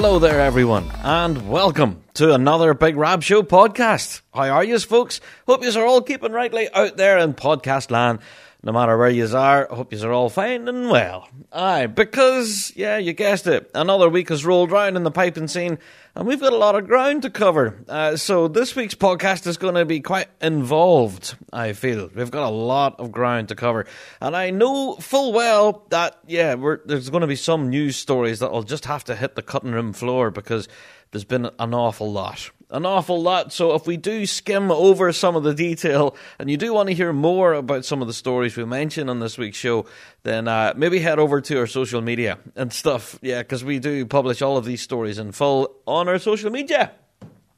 Hello there, everyone, and welcome to another Big Rab Show podcast. How are yous, folks? Hope yous are all keeping rightly out there in podcast land. No matter where yous are, I hope yous are all fine and well. Aye, because, yeah, you guessed it, another week has rolled round in the piping scene, and we've got a lot of ground to cover. Uh, so this week's podcast is going to be quite involved, I feel. We've got a lot of ground to cover. And I know full well that, yeah, there's going to be some news stories that will just have to hit the cutting room floor because there's been an awful lot. An awful lot. So if we do skim over some of the detail and you do want to hear more about some of the stories we mentioned on this week's show, then uh, maybe head over to our social media and stuff. Yeah, because we do publish all of these stories in full on our social media,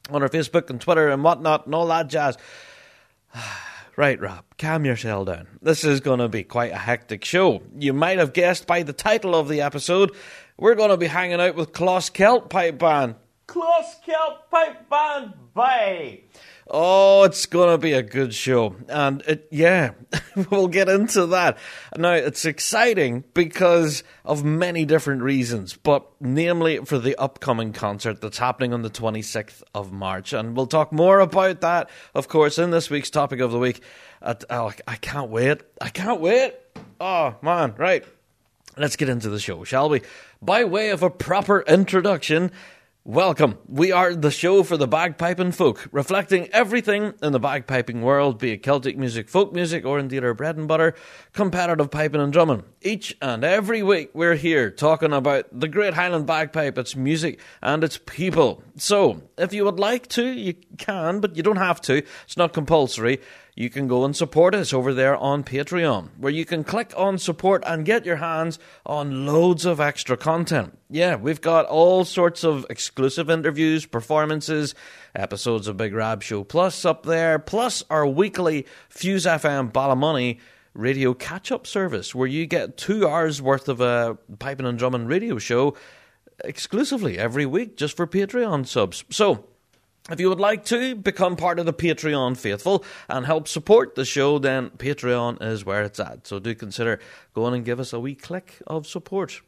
on our Facebook and Twitter and whatnot and all that jazz. Right, Rob, calm yourself down. This is going to be quite a hectic show. You might have guessed by the title of the episode, we're going to be hanging out with Closkelt Pipe Band. Closkelt Pipe Band, bye! Oh, it's going to be a good show. And it, yeah, we'll get into that. Now, it's exciting because of many different reasons, but namely for the upcoming concert that's happening on the 26th of March. And we'll talk more about that, of course, in this week's topic of the week. At, oh, I can't wait. I can't wait. Oh, man. Right. Let's get into the show, shall we? By way of a proper introduction, Welcome. We are the show for the bagpiping folk, reflecting everything in the bagpiping world, be it Celtic music, folk music, or indeed our bread and butter, competitive piping and drumming. Each and every week we're here talking about the Great Highland Bagpipe, its music, and its people. So, if you would like to, you can, but you don't have to. It's not compulsory you can go and support us over there on Patreon, where you can click on support and get your hands on loads of extra content. Yeah, we've got all sorts of exclusive interviews, performances, episodes of Big Rab Show Plus up there, plus our weekly Fuse FM Ballymoney radio catch up service, where you get two hours worth of a piping and drumming radio show exclusively every week just for Patreon subs. So, if you would like to become part of the Patreon faithful and help support the show, then Patreon is where it's at. So do consider going and give us a wee click of support.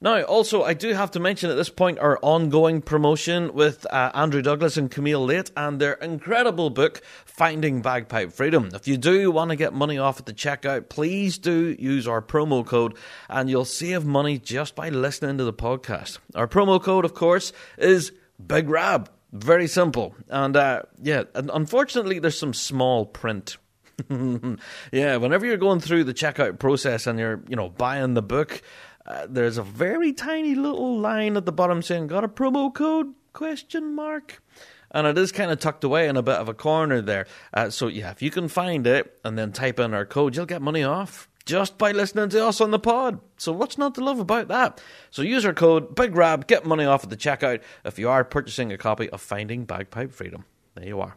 Now, also, I do have to mention at this point our ongoing promotion with uh, Andrew Douglas and Camille Late and their incredible book, Finding Bagpipe Freedom. If you do want to get money off at the checkout, please do use our promo code and you'll save money just by listening to the podcast. Our promo code, of course, is Big Rab. Very simple. And uh, yeah, unfortunately, there's some small print. yeah, whenever you're going through the checkout process and you're, you know, buying the book, uh, there's a very tiny little line at the bottom saying, "Got a promo code?" Question mark. And it is kind of tucked away in a bit of a corner there. Uh, so yeah, if you can find it and then type in our code, you'll get money off just by listening to us on the pod. So what's not to love about that? So use our code Big Rab, get money off at the checkout if you are purchasing a copy of Finding Bagpipe Freedom. There you are.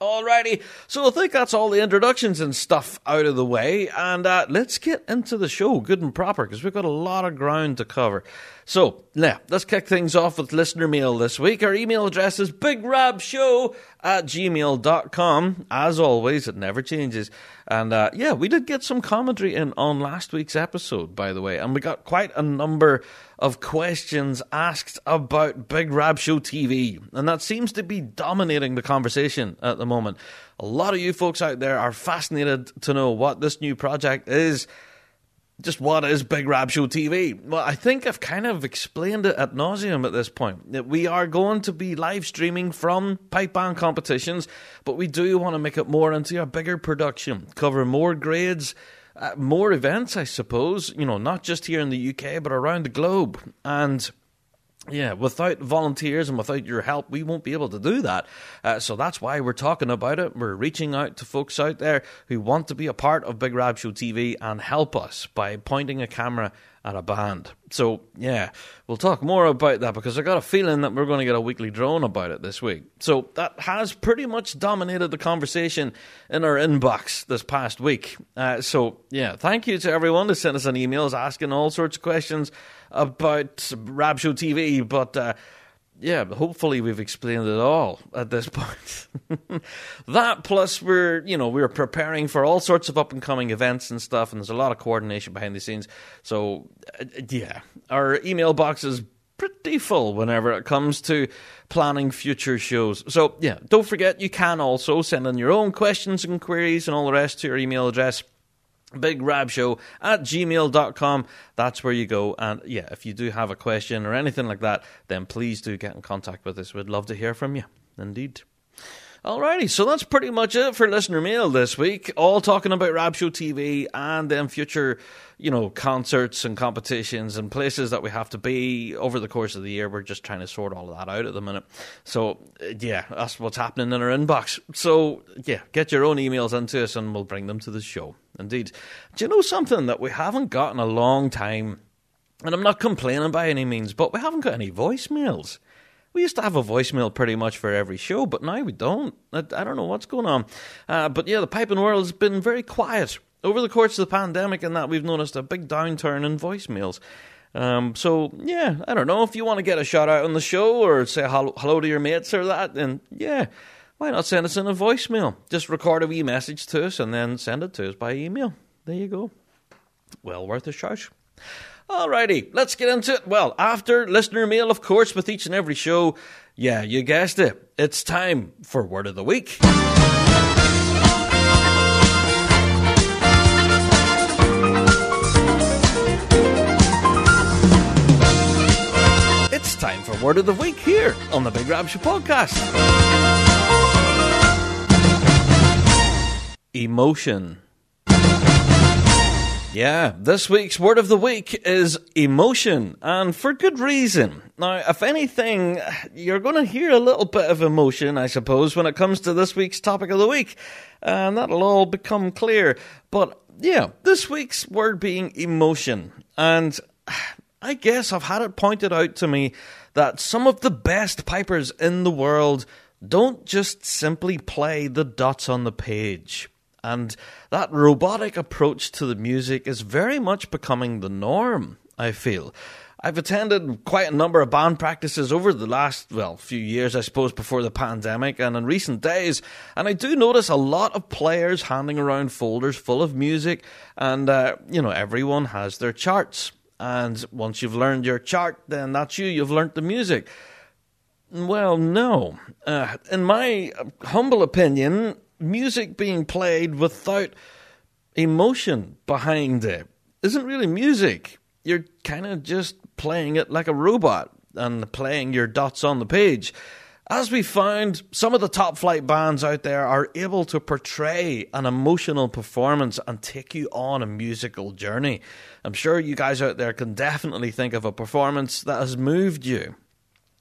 Alrighty, so I think that's all the introductions and stuff out of the way, and uh, let's get into the show good and proper because we've got a lot of ground to cover. So, now, let's kick things off with listener mail this week. Our email address is bigrabshow at gmail.com. As always, it never changes. And uh, yeah, we did get some commentary in on last week's episode, by the way, and we got quite a number of questions asked about Big Rab Show TV, and that seems to be dominating the conversation at the moment. A lot of you folks out there are fascinated to know what this new project is just what is Big Rab Show TV? Well, I think I've kind of explained it at nauseum at this point. That we are going to be live streaming from pipe band competitions, but we do want to make it more into a bigger production, cover more grades, uh, more events, I suppose. You know, not just here in the UK, but around the globe. And yeah, without volunteers and without your help, we won't be able to do that. Uh, so that's why we're talking about it. We're reaching out to folks out there who want to be a part of Big Rab Show TV and help us by pointing a camera at a band. So, yeah, we'll talk more about that because I got a feeling that we're going to get a weekly drone about it this week. So, that has pretty much dominated the conversation in our inbox this past week. Uh, so, yeah, thank you to everyone who sent us an emails asking all sorts of questions about Rab Show TV, but. Uh, yeah, hopefully we've explained it all at this point. that plus we're, you know, we're preparing for all sorts of up and coming events and stuff, and there's a lot of coordination behind the scenes. So, uh, yeah, our email box is pretty full whenever it comes to planning future shows. So, yeah, don't forget you can also send in your own questions and queries and all the rest to your email address bigrabshow at gmail.com. That's where you go. And yeah, if you do have a question or anything like that, then please do get in contact with us. We'd love to hear from you. Indeed. Alrighty, so that's pretty much it for listener mail this week. All talking about Rab Show TV and then future, you know, concerts and competitions and places that we have to be over the course of the year. We're just trying to sort all of that out at the minute. So, uh, yeah, that's what's happening in our inbox. So, yeah, get your own emails into us and we'll bring them to the show. Indeed. Do you know something that we haven't got in a long time? And I'm not complaining by any means, but we haven't got any voicemails. We used to have a voicemail pretty much for every show, but now we don't. I, I don't know what's going on. Uh, but yeah, the piping world has been very quiet over the course of the pandemic, and that we've noticed a big downturn in voicemails. Um, so yeah, I don't know if you want to get a shout out on the show or say hello, hello to your mates or that, then yeah, why not send us in a voicemail? Just record a wee message to us and then send it to us by email. There you go. Well worth a shout. Alrighty, let's get into it. Well, after listener mail, of course, with each and every show, yeah, you guessed it. It's time for Word of the Week. It's time for Word of the Week here on the Big Show podcast. Emotion. Yeah, this week's word of the week is emotion, and for good reason. Now, if anything, you're going to hear a little bit of emotion, I suppose, when it comes to this week's topic of the week, and that'll all become clear. But yeah, this week's word being emotion, and I guess I've had it pointed out to me that some of the best pipers in the world don't just simply play the dots on the page. And that robotic approach to the music is very much becoming the norm, I feel. I've attended quite a number of band practices over the last, well, few years, I suppose, before the pandemic and in recent days. And I do notice a lot of players handing around folders full of music, and, uh, you know, everyone has their charts. And once you've learned your chart, then that's you, you've learnt the music. Well, no. Uh, in my humble opinion, music being played without emotion behind it isn't really music. You're kind of just playing it like a robot and playing your dots on the page. As we found, some of the top flight bands out there are able to portray an emotional performance and take you on a musical journey. I'm sure you guys out there can definitely think of a performance that has moved you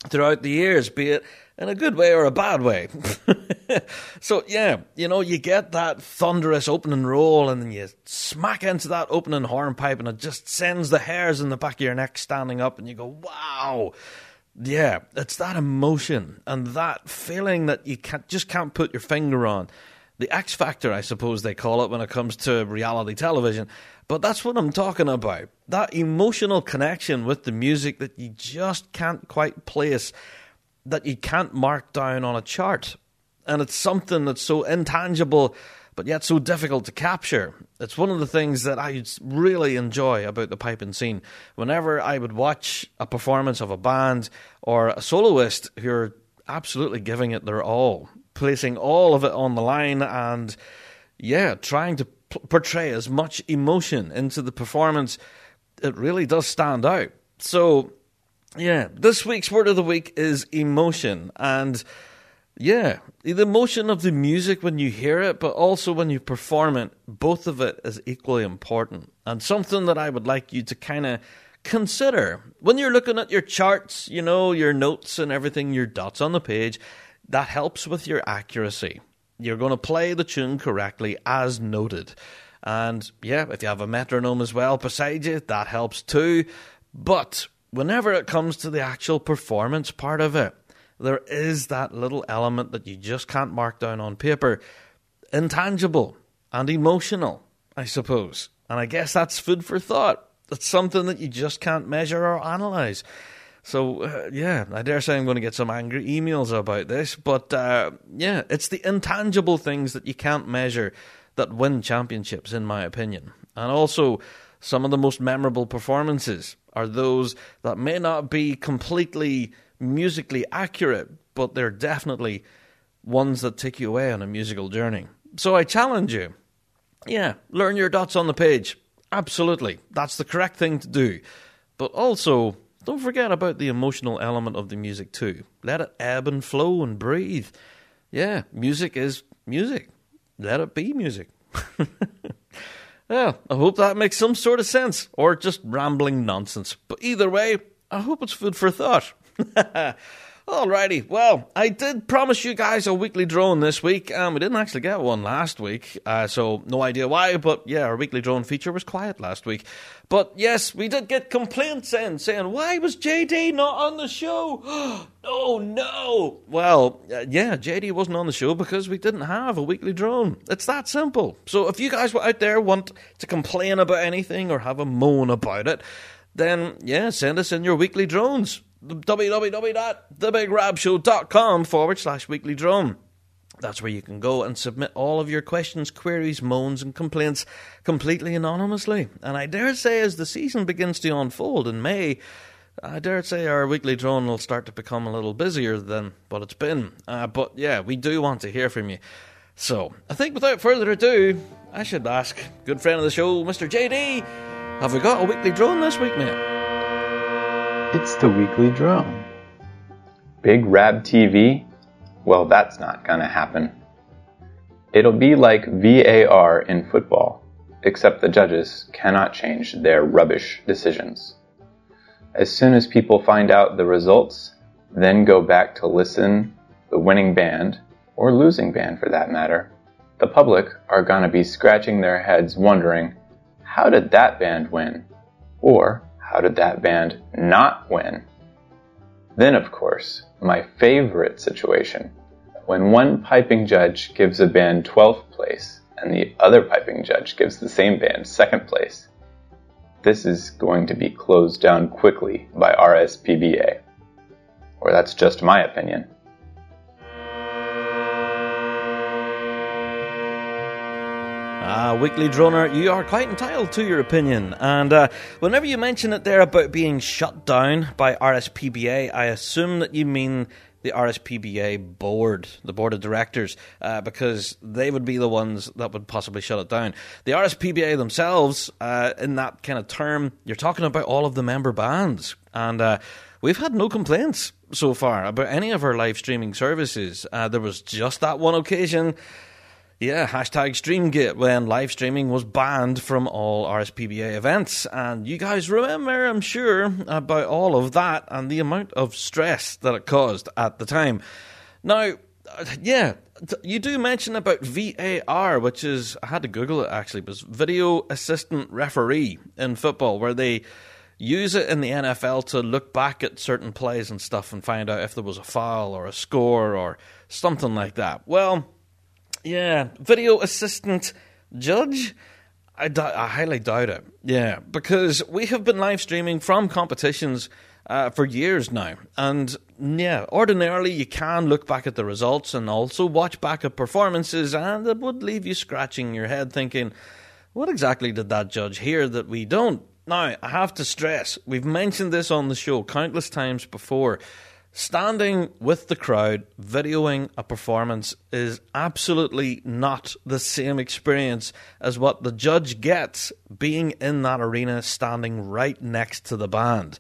throughout the years, be it in a good way or a bad way. so, yeah, you know, you get that thunderous opening roll and then you smack into that opening hornpipe and it just sends the hairs in the back of your neck standing up and you go, wow. Yeah, it's that emotion and that feeling that you can't, just can't put your finger on. The X Factor, I suppose they call it when it comes to reality television. But that's what I'm talking about. That emotional connection with the music that you just can't quite place that you can't mark down on a chart. And it's something that's so intangible, but yet so difficult to capture. It's one of the things that I really enjoy about the piping scene. Whenever I would watch a performance of a band or a soloist who are absolutely giving it their all, placing all of it on the line, and yeah, trying to p- portray as much emotion into the performance, it really does stand out. So yeah, this week's word of the week is emotion. And yeah, the emotion of the music when you hear it, but also when you perform it, both of it is equally important. And something that I would like you to kind of consider when you're looking at your charts, you know, your notes and everything, your dots on the page, that helps with your accuracy. You're going to play the tune correctly as noted. And yeah, if you have a metronome as well beside you, that helps too. But whenever it comes to the actual performance part of it, there is that little element that you just can't mark down on paper. Intangible and emotional, I suppose. And I guess that's food for thought. It's something that you just can't measure or analyze. So, uh, yeah, I dare say I'm going to get some angry emails about this. But, uh, yeah, it's the intangible things that you can't measure that win championships, in my opinion. And also, some of the most memorable performances are those that may not be completely musically accurate, but they're definitely ones that take you away on a musical journey. So I challenge you. Yeah, learn your dots on the page. Absolutely. That's the correct thing to do. But also, don't forget about the emotional element of the music too. Let it ebb and flow and breathe. Yeah, music is music. Let it be music. well, I hope that makes some sort of sense, or just rambling nonsense. But either way, I hope it's food for thought. Alrighty, well, I did promise you guys a weekly drone this week, and we didn't actually get one last week, uh, so no idea why, but yeah, our weekly drone feature was quiet last week. But yes, we did get complaints in saying, why was JD not on the show? oh no! Well, uh, yeah, JD wasn't on the show because we didn't have a weekly drone. It's that simple. So if you guys were out there want to complain about anything or have a moan about it, then yeah, send us in your weekly drones www.thebigrabshow.com forward slash weekly drone. That's where you can go and submit all of your questions, queries, moans, and complaints completely anonymously. And I dare say, as the season begins to unfold in May, I dare say our weekly drone will start to become a little busier than what it's been. Uh, but yeah, we do want to hear from you. So I think without further ado, I should ask good friend of the show, Mr. JD, have we got a weekly drone this week, mate? It's the weekly drone. Big Rab TV? Well, that's not gonna happen. It'll be like VAR in football, except the judges cannot change their rubbish decisions. As soon as people find out the results, then go back to listen the winning band, or losing band for that matter, the public are gonna be scratching their heads wondering, how did that band win? Or, how did that band not win? Then, of course, my favorite situation when one piping judge gives a band 12th place and the other piping judge gives the same band 2nd place. This is going to be closed down quickly by RSPBA. Or that's just my opinion. Ah, Weekly Droner, you are quite entitled to your opinion. And uh, whenever you mention it there about being shut down by RSPBA, I assume that you mean the RSPBA board, the board of directors, uh, because they would be the ones that would possibly shut it down. The RSPBA themselves, uh, in that kind of term, you're talking about all of the member bands. And uh, we've had no complaints so far about any of our live streaming services. Uh, there was just that one occasion yeah, hashtag Streamgate when live streaming was banned from all RSPBA events. And you guys remember, I'm sure, about all of that and the amount of stress that it caused at the time. Now, yeah, you do mention about VAR, which is, I had to Google it actually, was Video Assistant Referee in football, where they use it in the NFL to look back at certain plays and stuff and find out if there was a foul or a score or something like that. Well, yeah, video assistant judge. I, I highly doubt it. Yeah, because we have been live streaming from competitions uh, for years now, and yeah, ordinarily you can look back at the results and also watch back at performances, and it would leave you scratching your head thinking, what exactly did that judge hear that we don't? Now, I have to stress, we've mentioned this on the show countless times before. Standing with the crowd, videoing a performance is absolutely not the same experience as what the judge gets being in that arena, standing right next to the band.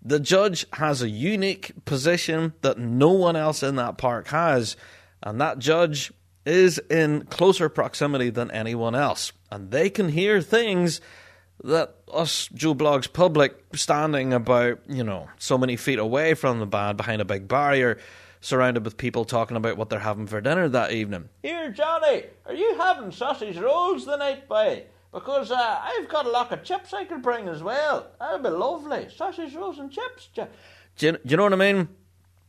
The judge has a unique position that no one else in that park has, and that judge is in closer proximity than anyone else. And they can hear things that us Joe Blogs public standing about, you know, so many feet away from the band behind a big barrier surrounded with people talking about what they're having for dinner that evening. Here, Johnny, are you having sausage rolls the night by? Because uh, I've got a lot of chips I could bring as well. That'd be lovely. Sausage rolls and chips. Do you, do you know what I mean?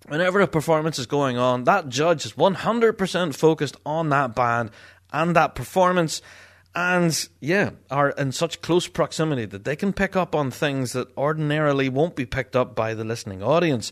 Whenever a performance is going on, that judge is 100% focused on that band and that performance and yeah, are in such close proximity that they can pick up on things that ordinarily won't be picked up by the listening audience,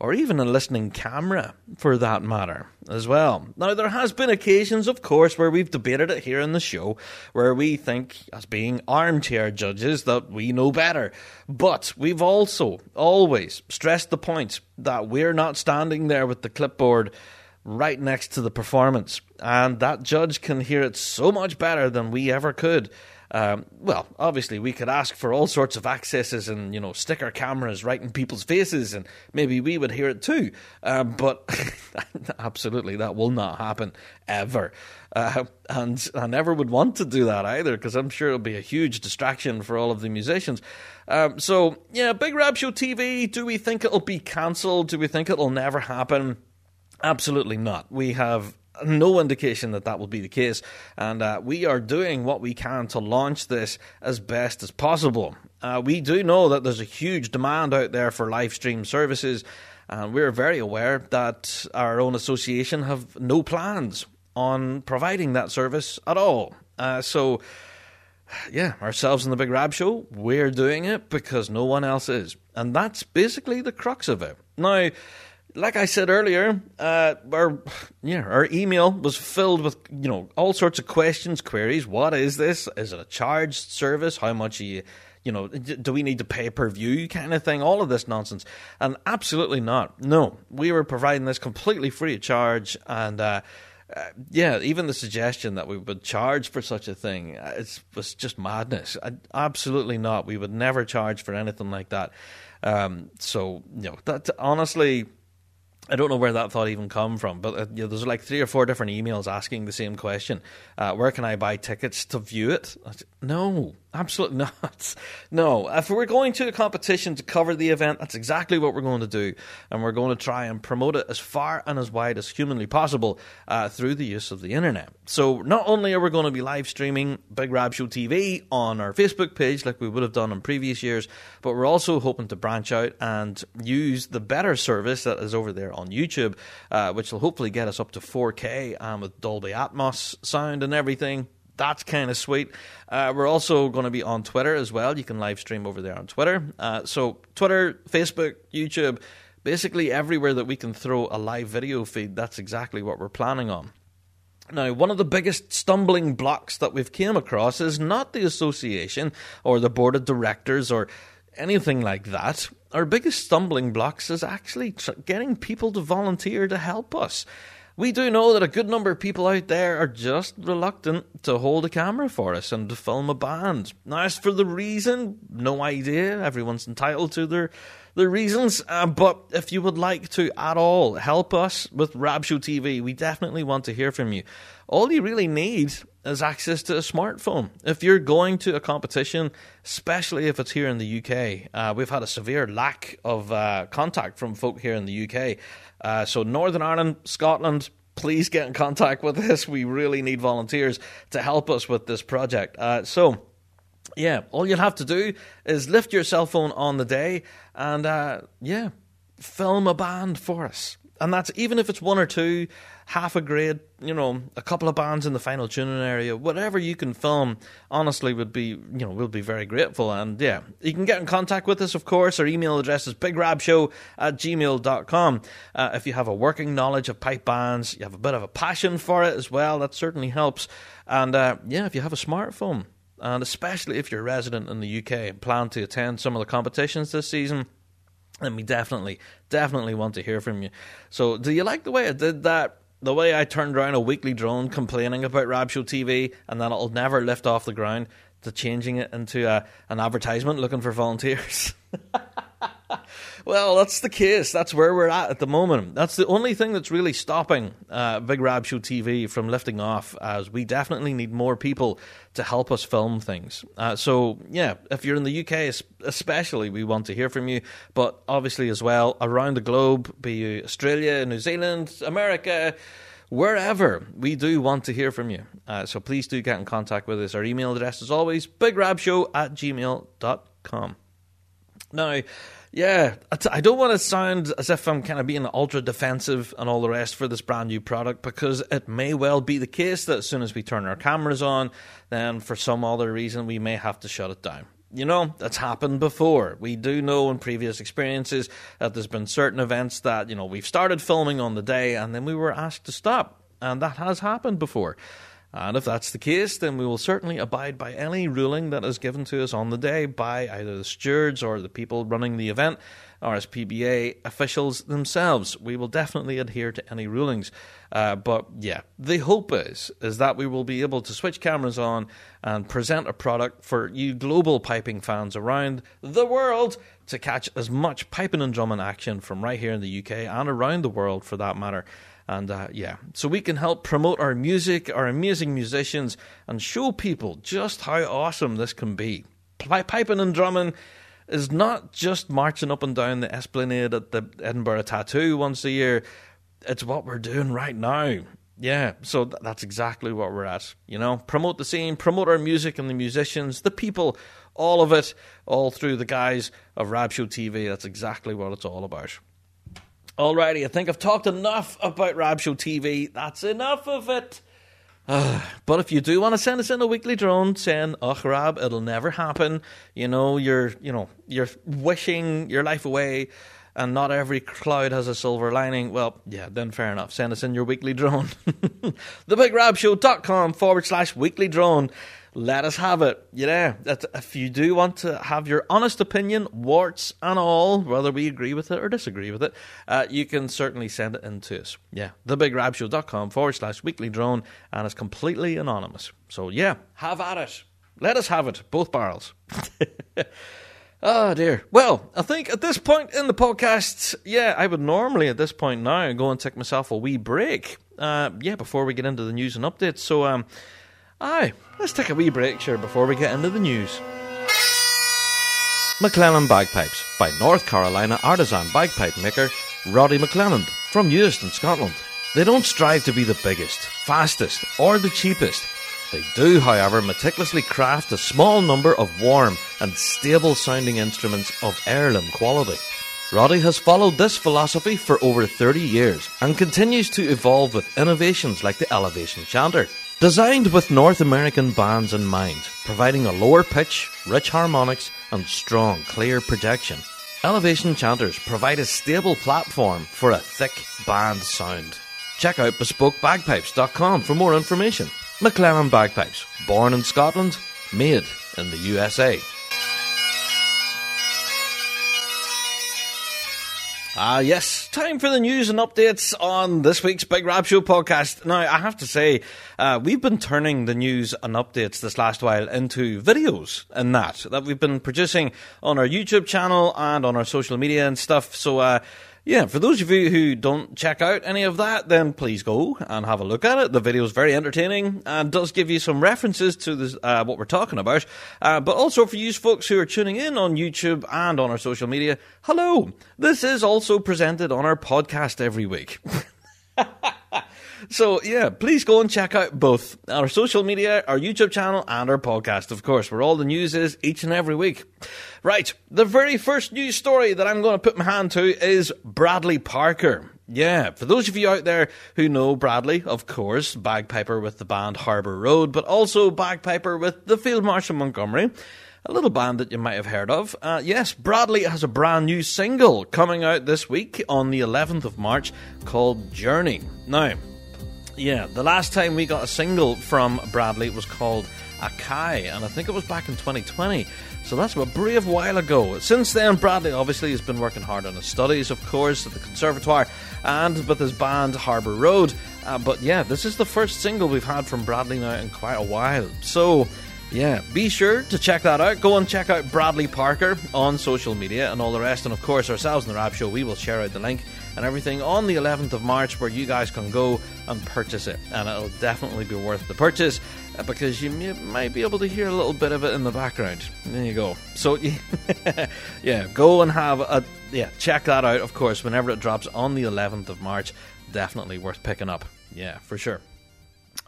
or even a listening camera for that matter, as well. Now, there has been occasions, of course, where we've debated it here in the show, where we think, as being armchair judges, that we know better. But we've also always stressed the point that we're not standing there with the clipboard right next to the performance, and that judge can hear it so much better than we ever could. Um, well, obviously, we could ask for all sorts of accesses and you know stick our cameras right in people's faces, and maybe we would hear it too. Um, but absolutely, that will not happen ever. Uh, and I never would want to do that either, because I'm sure it'll be a huge distraction for all of the musicians. Um, so, yeah, Big Rab Show TV. Do we think it'll be cancelled? Do we think it'll never happen? Absolutely not. We have no indication that that will be the case, and uh, we are doing what we can to launch this as best as possible. Uh, we do know that there's a huge demand out there for live stream services, and we're very aware that our own association have no plans on providing that service at all. Uh, so, yeah, ourselves and the Big Rab Show, we're doing it because no one else is, and that's basically the crux of it. Now like I said earlier, uh, our yeah, our email was filled with you know all sorts of questions, queries. What is this? Is it a charged service? How much are you? You know, do we need to pay per view kind of thing? All of this nonsense, and absolutely not. No, we were providing this completely free of charge, and uh, uh, yeah, even the suggestion that we would charge for such a thing uh, was just madness. I, absolutely not. We would never charge for anything like that. Um, so you know, that honestly I don't know where that thought even come from, but uh, you know, there's like three or four different emails asking the same question. Uh, where can I buy tickets to view it? No, absolutely not. No, if we're going to a competition to cover the event, that's exactly what we're going to do, and we're going to try and promote it as far and as wide as humanly possible uh, through the use of the internet. So not only are we going to be live streaming Big Rab Show TV on our Facebook page like we would have done in previous years, but we're also hoping to branch out and use the better service that is over there on YouTube, uh, which will hopefully get us up to 4K and with Dolby Atmos sound and everything. That's kind of sweet. Uh, we're also going to be on Twitter as well. You can live stream over there on Twitter. Uh, so, Twitter, Facebook, YouTube, basically everywhere that we can throw a live video feed, that's exactly what we're planning on. Now, one of the biggest stumbling blocks that we've came across is not the association or the board of directors or anything like that. Our biggest stumbling blocks is actually tr- getting people to volunteer to help us. We do know that a good number of people out there are just reluctant to hold a camera for us and to film a band. Now, as for the reason, no idea. Everyone's entitled to their their reasons. Uh, but if you would like to at all help us with Rabshow TV, we definitely want to hear from you. All you really need is access to a smartphone. If you're going to a competition, especially if it's here in the UK, uh, we've had a severe lack of uh, contact from folk here in the UK. Uh, so, Northern Ireland, Scotland, please get in contact with us. We really need volunteers to help us with this project. Uh, so, yeah, all you'll have to do is lift your cell phone on the day and, uh, yeah, film a band for us. And that's even if it's one or two, half a grade, you know, a couple of bands in the final tuning area, whatever you can film, honestly, would be, you know, we'll be very grateful. And yeah, you can get in contact with us, of course. Our email address is bigrabshow at gmail.com. Uh, if you have a working knowledge of pipe bands, you have a bit of a passion for it as well, that certainly helps. And uh, yeah, if you have a smartphone, and especially if you're a resident in the UK and plan to attend some of the competitions this season, then we definitely, definitely want to hear from you. So, do you like the way I did that? The way I turned around a weekly drone complaining about Rabshow TV and then it'll never lift off the ground to changing it into a, an advertisement looking for volunteers. Well, that's the case. That's where we're at at the moment. That's the only thing that's really stopping uh, Big Rab Show TV from lifting off, as we definitely need more people to help us film things. Uh, so, yeah, if you're in the UK especially, we want to hear from you, but obviously as well around the globe, be you Australia, New Zealand, America, wherever, we do want to hear from you. Uh, so please do get in contact with us. Our email address is always bigrabshow at gmail.com. Now, yeah, I don't want to sound as if I'm kind of being ultra defensive and all the rest for this brand new product because it may well be the case that as soon as we turn our cameras on, then for some other reason we may have to shut it down. You know, that's happened before. We do know in previous experiences that there's been certain events that, you know, we've started filming on the day and then we were asked to stop. And that has happened before. And if that's the case, then we will certainly abide by any ruling that is given to us on the day by either the stewards or the people running the event, RSPBA officials themselves. We will definitely adhere to any rulings. Uh, but yeah, the hope is is that we will be able to switch cameras on and present a product for you global piping fans around the world to catch as much piping and drumming action from right here in the UK and around the world for that matter. And uh, yeah, so we can help promote our music, our amazing musicians, and show people just how awesome this can be. Piping and drumming is not just marching up and down the esplanade at the Edinburgh Tattoo once a year. It's what we're doing right now. Yeah, so th- that's exactly what we're at. You know, promote the scene, promote our music and the musicians, the people, all of it, all through the guise of Rab Show TV. That's exactly what it's all about. Alrighty, I think I've talked enough about Rabshow TV. That's enough of it. Uh, but if you do want to send us in a weekly drone saying, "Oh, Rab, it'll never happen," you know, you're, you know, you're wishing your life away, and not every cloud has a silver lining. Well, yeah, then fair enough. Send us in your weekly drone. TheBigRabShow.com forward slash weekly drone let us have it. Yeah, if you do want to have your honest opinion, warts and all, whether we agree with it or disagree with it, uh, you can certainly send it in to us. Yeah, thebigrabshow.com forward slash weekly drone, and it's completely anonymous. So yeah, have at it. Let us have it, both barrels. Oh dear. Well, I think at this point in the podcast, yeah, I would normally at this point now go and take myself a wee break. Uh, yeah, before we get into the news and updates. So, um, Aye, let's take a wee break, sure, before we get into the news. McClelland Bagpipes by North Carolina artisan bagpipe maker Roddy McClelland from Euston, Scotland. They don't strive to be the biggest, fastest, or the cheapest. They do, however, meticulously craft a small number of warm and stable sounding instruments of heirloom quality. Roddy has followed this philosophy for over 30 years and continues to evolve with innovations like the Elevation Chanter. Designed with North American bands in mind, providing a lower pitch, rich harmonics, and strong, clear projection, Elevation Chanters provide a stable platform for a thick band sound. Check out bespokebagpipes.com for more information. McClelland Bagpipes, born in Scotland, made in the USA. Ah, uh, yes, time for the news and updates on this week's Big Rab Show podcast. Now, I have to say, uh, we've been turning the news and updates this last while into videos and that, that we've been producing on our YouTube channel and on our social media and stuff. So, uh, yeah, for those of you who don't check out any of that, then please go and have a look at it. The video is very entertaining and does give you some references to this, uh, what we're talking about. Uh, but also for you folks who are tuning in on YouTube and on our social media, hello. This is also presented on our podcast every week. So, yeah, please go and check out both our social media, our YouTube channel, and our podcast, of course, where all the news is each and every week. Right, the very first news story that I'm going to put my hand to is Bradley Parker. Yeah, for those of you out there who know Bradley, of course, bagpiper with the band Harbour Road, but also bagpiper with the Field Marshal Montgomery a little band that you might have heard of. Uh, yes, Bradley has a brand new single coming out this week on the 11th of March called Journey. Now, yeah, the last time we got a single from Bradley was called Akai, and I think it was back in 2020. So that's a brave while ago. Since then, Bradley obviously has been working hard on his studies, of course, at the Conservatoire and with his band Harbour Road. Uh, but yeah, this is the first single we've had from Bradley now in quite a while. So Yeah, be sure to check that out. Go and check out Bradley Parker on social media and all the rest. And of course, ourselves in the Rab Show, we will share out the link and everything on the 11th of March where you guys can go and purchase it. And it'll definitely be worth the purchase uh, because you may, might be able to hear a little bit of it in the background. There you go. So, yeah, go and have a. Yeah, check that out, of course, whenever it drops on the 11th of March. Definitely worth picking up. Yeah, for sure.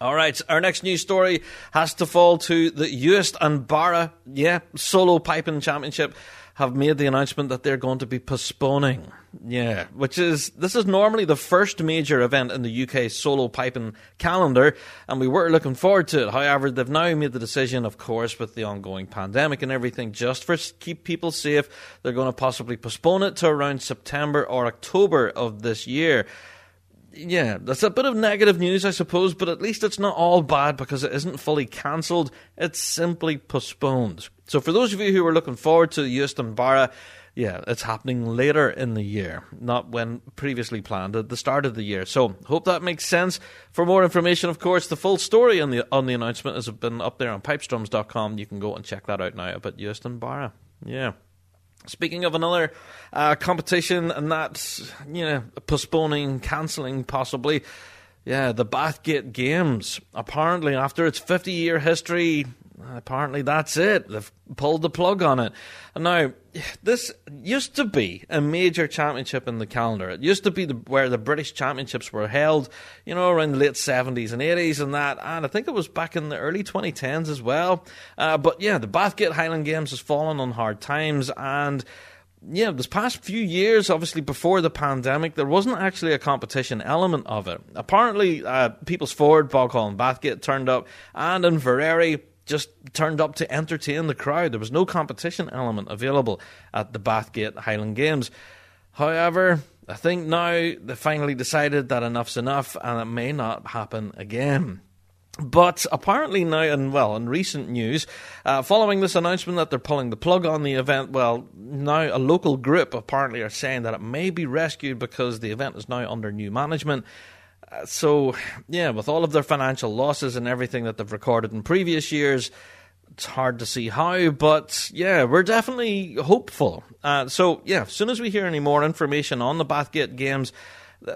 All right, our next news story has to fall to the Uist and Barra, yeah, solo piping championship have made the announcement that they're going to be postponing. Yeah, which is this is normally the first major event in the UK solo piping calendar, and we were looking forward to it. However, they've now made the decision, of course, with the ongoing pandemic and everything, just for keep people safe, they're going to possibly postpone it to around September or October of this year yeah, that's a bit of negative news, I suppose, but at least it's not all bad because it isn't fully cancelled. It's simply postponed. So for those of you who are looking forward to the Uist and Barra, yeah, it's happening later in the year, not when previously planned at the start of the year. So hope that makes sense. For more information, of course, the full story on the on the announcement has been up there on pipesdrums.com. You can go and check that out now about Uist and Barra. Yeah. Speaking of another uh, competition, and that's you know postponing, cancelling, possibly. Yeah, the Bathgate Games. Apparently, after its 50 year history, apparently that's it. They've pulled the plug on it. And now, this used to be a major championship in the calendar. It used to be the, where the British Championships were held, you know, around the late 70s and 80s and that. And I think it was back in the early 2010s as well. Uh, but yeah, the Bathgate Highland Games has fallen on hard times and yeah, this past few years, obviously before the pandemic, there wasn't actually a competition element of it. Apparently, uh, Peoples Ford, Boghall, and Bathgate turned up, and in Inveraray, just turned up to entertain the crowd. There was no competition element available at the Bathgate Highland Games. However, I think now they finally decided that enough's enough and it may not happen again. But apparently now, and well, in recent news, uh, following this announcement that they're pulling the plug on the event, well, now a local group apparently are saying that it may be rescued because the event is now under new management so, yeah, with all of their financial losses and everything that they've recorded in previous years, it's hard to see how, but yeah, we're definitely hopeful. Uh, so, yeah, as soon as we hear any more information on the Bathgate games,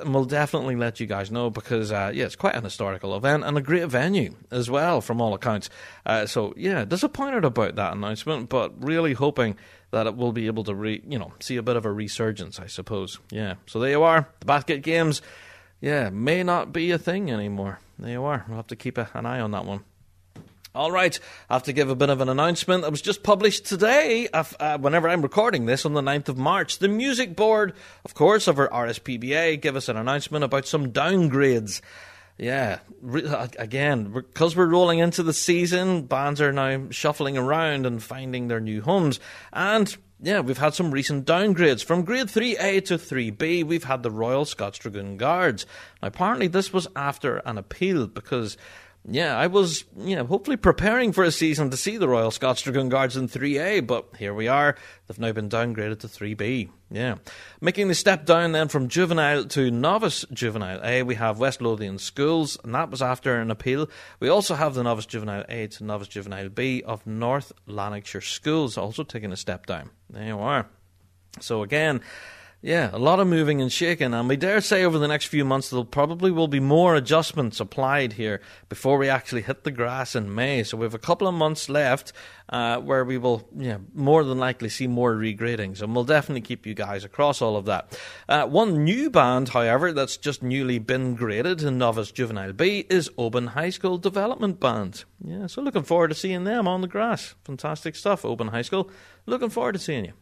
we'll definitely let you guys know because, uh, yeah, it's quite an historical event and a great venue as well, from all accounts. Uh, so, yeah, disappointed about that announcement, but really hoping that it will be able to, re- you know, see a bit of a resurgence, I suppose. Yeah, so there you are, the Bathgate games yeah, may not be a thing anymore. There you are. We'll have to keep a, an eye on that one. All right, I have to give a bit of an announcement that was just published today, uh, whenever I'm recording this on the 9th of March. The music board, of course, of our RSPBA, give us an announcement about some downgrades. Yeah, re- uh, again, because we're rolling into the season, bands are now shuffling around and finding their new homes. And yeah, we've had some recent downgrades. From grade 3A to 3B, we've had the Royal Scots Dragoon Guards. Now, apparently, this was after an appeal because yeah, I was, you know, hopefully preparing for a season to see the Royal Scots Dragoon Guards in 3A, but here we are. They've now been downgraded to 3B. Yeah. Making the step down then from juvenile to novice juvenile A, we have West Lothian Schools, and that was after an appeal. We also have the novice juvenile A to novice juvenile B of North Lanarkshire Schools, also taking a step down. There you are. So again, yeah, a lot of moving and shaking, and we dare say over the next few months there probably will be more adjustments applied here before we actually hit the grass in May. So we have a couple of months left uh, where we will, yeah, more than likely see more regradings, and we'll definitely keep you guys across all of that. Uh, one new band, however, that's just newly been graded in Novice Juvenile B is Oban High School Development Band. Yeah, so looking forward to seeing them on the grass. Fantastic stuff, Oban High School. Looking forward to seeing you.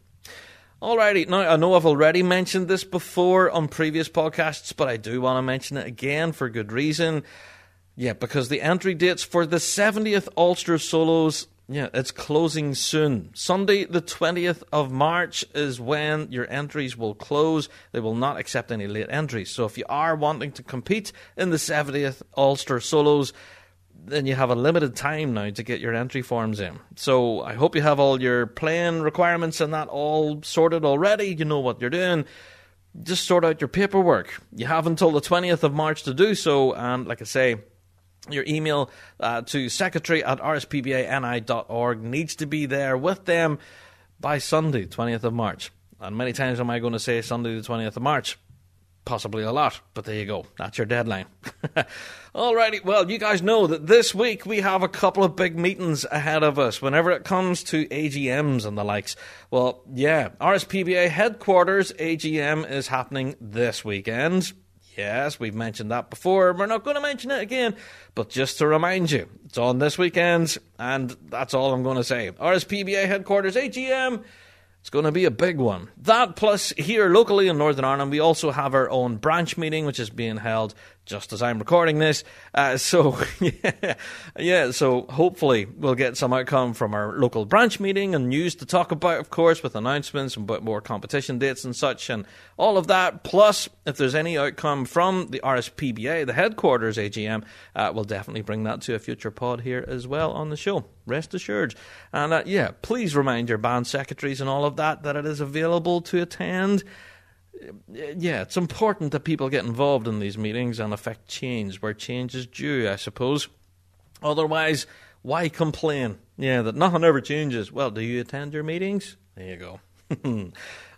Alrighty, now I know I've already mentioned this before on previous podcasts, but I do want to mention it again for good reason. Yeah, because the entry dates for the 70th Ulster Solos, yeah, it's closing soon. Sunday, the 20th of March, is when your entries will close. They will not accept any late entries. So if you are wanting to compete in the 70th Ulster Solos, then you have a limited time now to get your entry forms in. So I hope you have all your playing requirements and that all sorted already. You know what you're doing. Just sort out your paperwork. You have until the 20th of March to do so. And like I say, your email uh, to secretary at rspbani.org needs to be there with them by Sunday, 20th of March. And many times am I going to say Sunday, the 20th of March? Possibly a lot, but there you go. That's your deadline. Alrighty, well, you guys know that this week we have a couple of big meetings ahead of us whenever it comes to AGMs and the likes. Well, yeah, RSPBA headquarters AGM is happening this weekend. Yes, we've mentioned that before. We're not going to mention it again, but just to remind you, it's on this weekend, and that's all I'm going to say. RSPBA headquarters AGM. It's going to be a big one. That plus here locally in Northern Ireland, we also have our own branch meeting, which is being held just as I'm recording this. Uh, so, yeah, yeah, so hopefully we'll get some outcome from our local branch meeting and news to talk about, of course, with announcements and more competition dates and such and all of that. Plus, if there's any outcome from the RSPBA, the headquarters AGM, uh, we'll definitely bring that to a future pod here as well on the show. Rest assured. And uh, yeah, please remind your band secretaries and all of that that it is available to attend Uh, yeah, it's important that people get involved in these meetings and affect change where change is due, I suppose. Otherwise, why complain? Yeah, that nothing ever changes. Well, do you attend your meetings? There you go.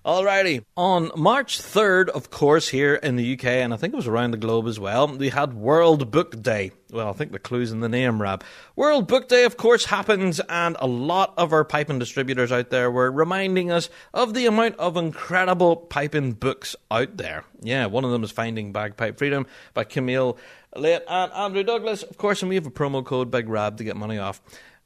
Alrighty. On March 3rd, of course, here in the UK, and I think it was around the globe as well, we had World Book Day. Well, I think the clue's in the name, Rab. World Book Day, of course, happens, and a lot of our piping distributors out there were reminding us of the amount of incredible piping books out there. Yeah, one of them is Finding Bagpipe Freedom by Camille Late and Andrew Douglas, of course, and we have a promo code Big Rab to get money off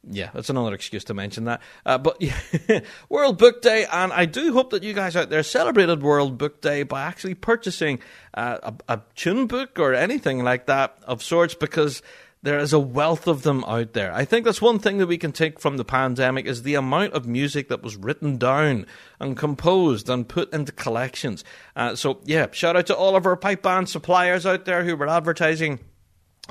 yeah, that's another excuse to mention that. Uh, but yeah, World Book Day, and I do hope that you guys out there celebrated World Book Day by actually purchasing uh, a, a tune book or anything like that of sorts, because there is a wealth of them out there. I think that's one thing that we can take from the pandemic is the amount of music that was written down and composed and put into collections. Uh, so yeah, shout out to all of our pipe band suppliers out there who were advertising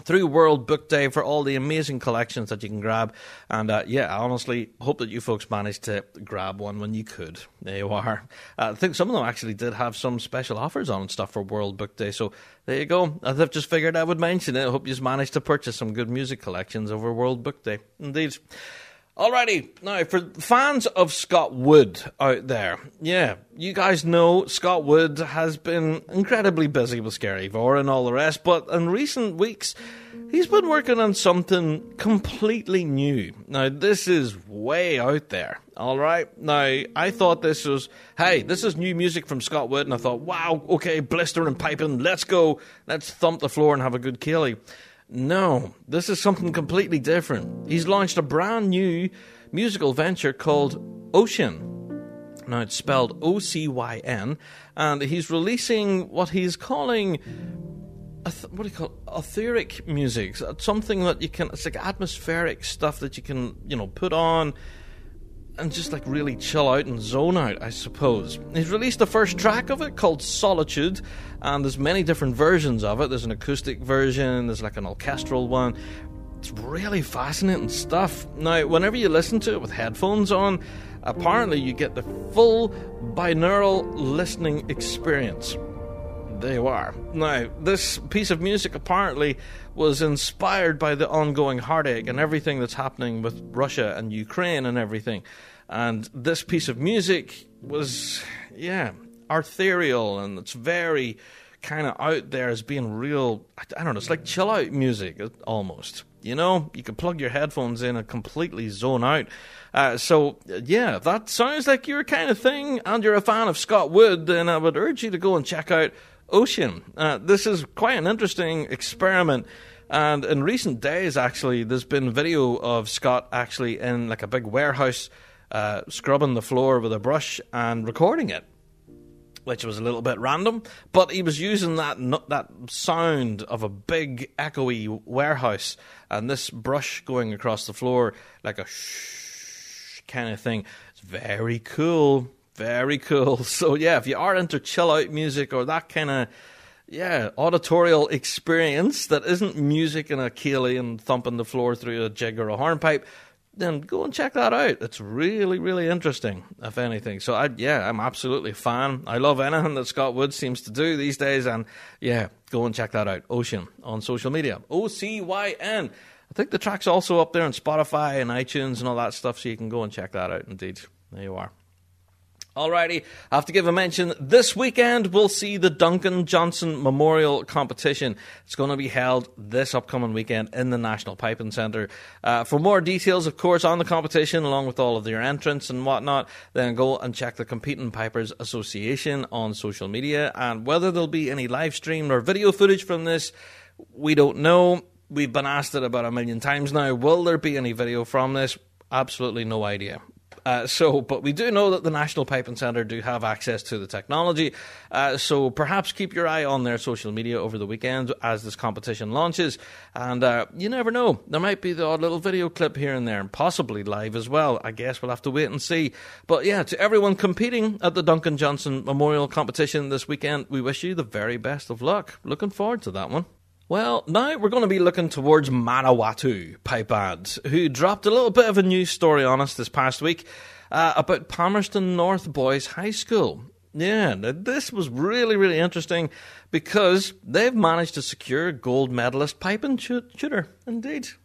through World Book Day for all the amazing collections that you can grab. And uh, yeah, I honestly hope that you folks managed to grab one when you could. There you are. Uh, I think some of them actually did have some special offers on and stuff for World Book Day. So there you go. I've just figured I would mention it. I hope you've managed to purchase some good music collections over World Book Day. Indeed. Alrighty, now for fans of Scott Wood out there, yeah, you guys know Scott Wood has been incredibly busy with Skerryvore and all the rest, but in recent weeks, he's been working on something completely new. Now, this is way out there, alright? Now, I thought this was, hey, this is new music from Scott Wood, and I thought, wow, okay, blister and piping, let's go, let's thump the floor and have a good ceilidh. No, this is something completely different. He's launched a brand new musical venture called Ocyn. Now it's spelled O C Y N, and he's releasing what he's calling what do you call it? etheric music, something that you can it's like atmospheric stuff that you can you know put on and just like really chill out and zone out, I suppose. He's released the first track of it called Solitude, and there's many different versions of it. There's an acoustic version, there's like an orchestral one. It's really fascinating stuff. Now, whenever you listen to it with headphones on, apparently you get the full binaural listening experience. There you are. Now, this piece of music apparently was inspired by the ongoing heartache and everything that's happening with Russia and Ukraine and everything. And this piece of music was, yeah, ethereal and it's very kind of out there as being real. I don't know, it's like chill out music almost. You know, you can plug your headphones in and completely zone out. Uh, so, yeah, that sounds like your kind of thing, and you're a fan of Scott Wood, then I would urge you to go and check out Ocyn. Uh, this is quite an interesting experiment. And in recent days, actually, there's been video of Scott actually in like a big warehouse uh, scrubbing the floor with a brush and recording it, which was a little bit random. But he was using that that sound of a big echoey warehouse and this brush going across the floor like a shh kind of thing. It's very cool. Very cool. So yeah, if you are into chill out music or that kind of yeah auditorial experience that isn't music and a ceilidh and thumping the floor through a jig or a hornpipe, then go and check that out. It's really, really interesting, if anything. So, I, yeah, I'm absolutely a fan. I love anything that Scott Wood seems to do these days, and yeah, go and check that out. Ocyn on social media. O C Y N. I think the track's also up there on Spotify and iTunes and all that stuff, so you can go and check that out. Indeed, there you are. Alrighty, I have to give a mention. This weekend, we'll see the Duncan Johnson Memorial Competition. It's going to be held this upcoming weekend in the National Piping Centre. Uh, for more details, of course, on the competition, along with all of their entrants and whatnot, then go and check the Competing Pipers Association on social media. And whether there'll be any live stream or video footage from this, we don't know. We've been asked it about a million times now. Will there be any video from this? Absolutely no idea. Uh, so, but we do know that the National Piping Centre do have access to the technology. Uh, so perhaps keep your eye on their social media over the weekend as this competition launches. And uh, you never know, there might be the odd little video clip here and there, and possibly live as well. I guess we'll have to wait and see. But yeah, to everyone competing at the Duncan Johnson Memorial Competition this weekend, we wish you the very best of luck. Looking forward to that one. Well, now we're going to be looking towards Manawatu Pipe Band, who dropped a little bit of a news story on us this past week uh, about Palmerston North Boys High School. Yeah, this was really, really interesting because they've managed to secure a gold medalist piping shooter. Indeed.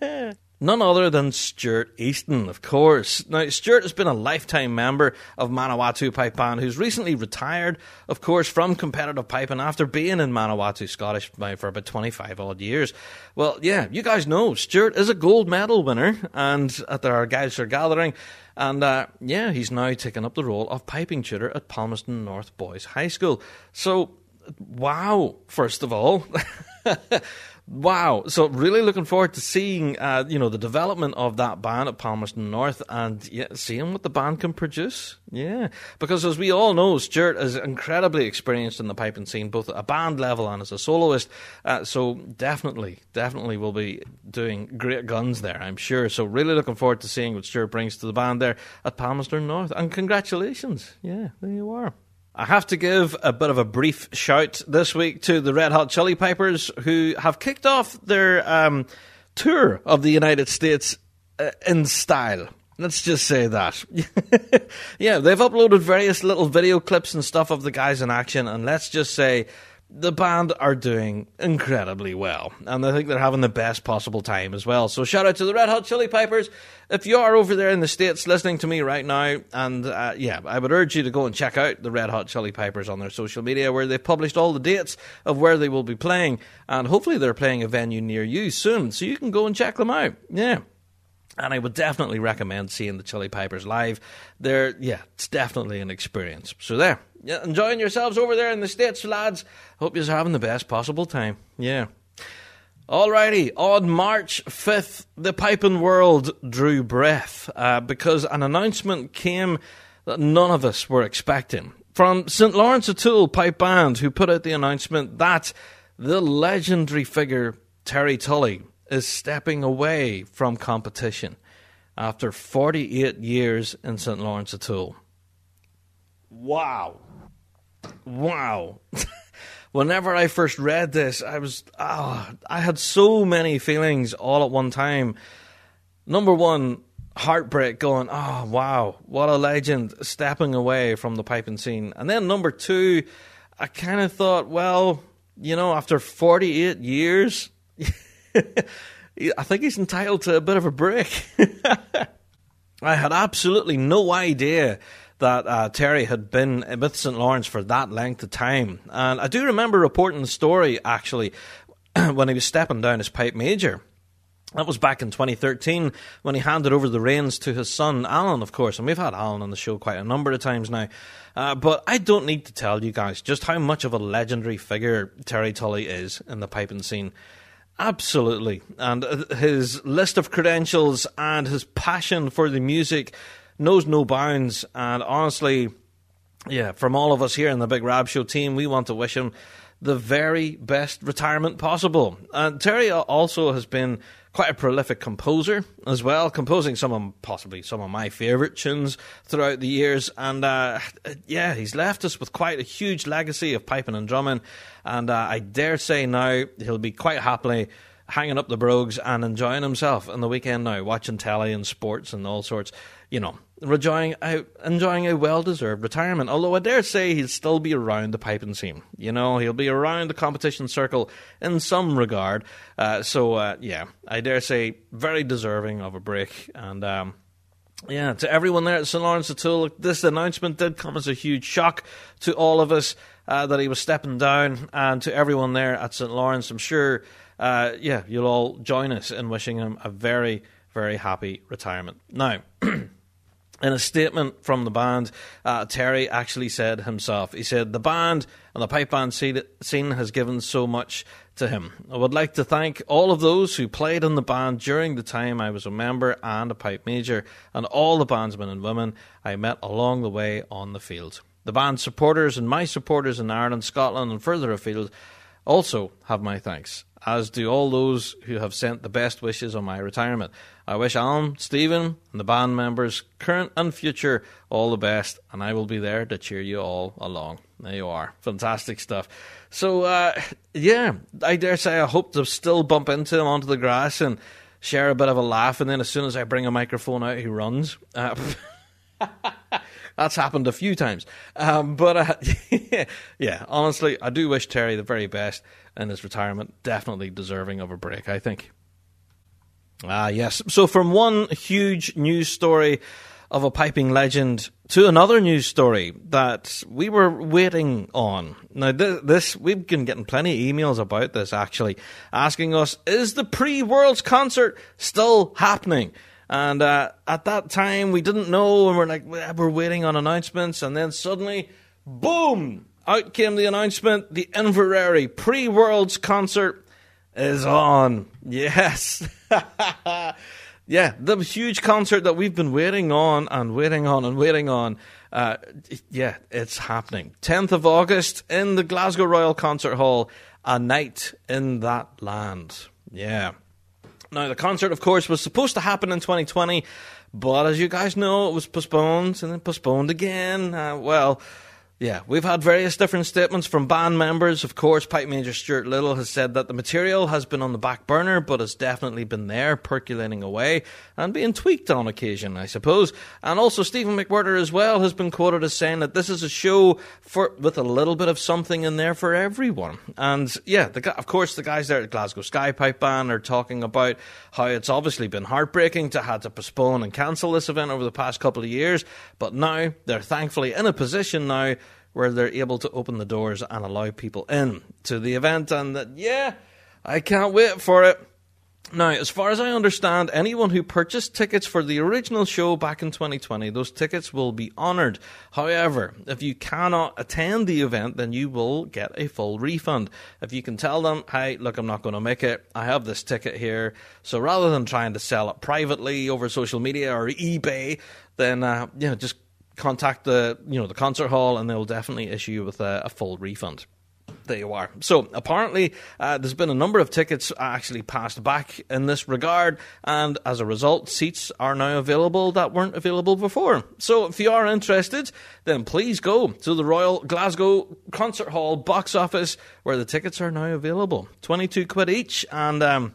Yeah. None other than Stuart Easton, of course. Now, Stuart has been a lifetime member of Manawatu Pipe Band, who's recently retired, of course, from competitive piping after being in Manawatu Scottish for about 25 odd years. Well, yeah, you guys know Stuart is a gold medal winner and at Argyllshire gathering. And uh, yeah, he's now taken up the role of piping tutor at Palmerston North Boys High School. So, wow, first of all. Wow! So really looking forward to seeing, uh, you know, the development of that band at Palmerston North, and yeah, seeing what the band can produce. Yeah, because as we all know, Stuart is incredibly experienced in the piping scene, both at a band level and as a soloist. Uh, so definitely, definitely will be doing great guns there, I'm sure. So really looking forward to seeing what Stuart brings to the band there at Palmerston North. And congratulations! Yeah, there you are. I have to give a bit of a brief shout this week to the Red Hot Chili Pipers, who have kicked off their um, tour of the United States uh, in style. Let's just say that. yeah, they've uploaded various little video clips and stuff of the guys in action, and let's just say the band are doing incredibly well, and I think they're having the best possible time as well. So shout out to the Red Hot Chili Pipers. If you are over there in the states listening to me right now, and uh, yeah, I would urge you to go and check out the Red Hot Chili Pipers on their social media, where they've published all the dates of where they will be playing, and hopefully they're playing a venue near you soon, so you can go and check them out. Yeah. And I would definitely recommend seeing the Chili Pipers live. They're, yeah, it's definitely an experience. So there, yeah, enjoying yourselves over there in the States, lads. Hope you're having the best possible time. Yeah. Alrighty, on March 5th, the piping world drew breath uh, because an announcement came that none of us were expecting. From St. Lawrence O'Toole Pipe Band, who put out the announcement that the legendary figure Terry Tully is stepping away from competition after 48 years in St. Lawrence O'Toole. Wow. Wow. Whenever I first read this, I was, oh, I had so many feelings all at one time. Number one, heartbreak going, oh, wow, what a legend stepping away from the piping scene. And then number two, I kind of thought, well, you know, after 48 years, I think he's entitled to a bit of a break. I had absolutely no idea that uh, Terry had been with St. Lawrence for that length of time. And I do remember reporting the story, actually, when he was stepping down as pipe major. That was back in 2013 when he handed over the reins to his son, Alan, of course. And we've had Alan on the show quite a number of times now. Uh, but I don't need to tell you guys just how much of a legendary figure Terry Tully is in the piping scene. Absolutely. And uh, his list of credentials and his passion for the music knows no bounds. And honestly, yeah, from all of us here in the Big Rab Show team, we want to wish him the very best retirement possible. And Terry also has been quite a prolific composer as well, composing some of possibly some of my favourite tunes throughout the years. And uh, yeah, he's left us with quite a huge legacy of piping and drumming. And uh, I dare say now he'll be quite happily hanging up the brogues and enjoying himself in the weekend now, watching telly and sports and all sorts. You know, enjoying a, enjoying a well deserved retirement. Although I dare say he'll still be around the piping scene. You know, he'll be around the competition circle in some regard. Uh, so uh, yeah, I dare say very deserving of a break. And um, yeah, to everyone there at St Lawrence O'Toole, this announcement did come as a huge shock to all of us uh, that he was stepping down, and to everyone there at St Lawrence, I'm sure, uh, yeah, you'll all join us in wishing him a very, very happy retirement. Now. In a statement from the band, uh, Terry actually said himself, he said, The band and the pipe band scene has given so much to him. I would like to thank all of those who played in the band during the time I was a member and a pipe major, and all the bandsmen and women I met along the way on the field. The band's supporters and my supporters in Ireland, Scotland, and further afield also have my thanks, as do all those who have sent the best wishes on my retirement. I wish Alan, Stephen, and the band members, current and future, all the best, and I will be there to cheer you all along. There you are. Fantastic stuff. So, uh, yeah, I dare say I hope to still bump into him onto the grass and share a bit of a laugh, and then as soon as I bring a microphone out, he runs. Uh, that's happened a few times. Um, but uh, yeah, honestly, I do wish Terry the very best in his retirement. Definitely deserving of a break, I think. Ah, yes. So, from one huge news story of a piping legend to another news story that we were waiting on. Now, this, we've been getting plenty of emails about this actually, asking us, is the pre Worlds concert still happening? And uh, at that time, we didn't know, and we're like, we're waiting on announcements, and then suddenly, boom! Out came the announcement: the Inveraray pre Worlds concert is on. Yes. yeah, the huge concert that we've been waiting on and waiting on and waiting on. Uh, yeah, it's happening. 10th of August in the Glasgow Royal Concert Hall, a night in that land. Yeah. Now, the concert, of course, was supposed to happen in 2020, but as you guys know, it was postponed and then postponed again. Uh, well, yeah, we've had various different statements from band members. Of course, Pipe Major Stuart Liddell has said that the material has been on the back burner, but has definitely been there, percolating away and being tweaked on occasion, I suppose. And also, Stephen McWhirter as well has been quoted as saying that this is a show for with a little bit of something in there for everyone. And yeah, the, of course, the guys there at Glasgow Sky Pipe Band are talking about how it's obviously been heartbreaking to have to postpone and cancel this event over the past couple of years, but now they're thankfully in a position now where they're able to open the doors and allow people in to the event. And that, yeah, I can't wait for it. Now, as far as I understand, anyone who purchased tickets for the original show back in 2020, those tickets will be honoured. However, if you cannot attend the event, then you will get a full refund. If you can tell them, hey, look, I'm not going to make it, I have this ticket here. So rather than trying to sell it privately over social media or eBay, then, uh, you know, just contact the you know the concert hall and they'll definitely issue you with a, a full refund there you are. So apparently, uh, there's been a number of tickets actually passed back in this regard, and as a result, seats are now available that weren't available before. So if you are interested, then please go to the Royal Glasgow Concert Hall box office where the tickets are now available. Twenty-two quid each, and um,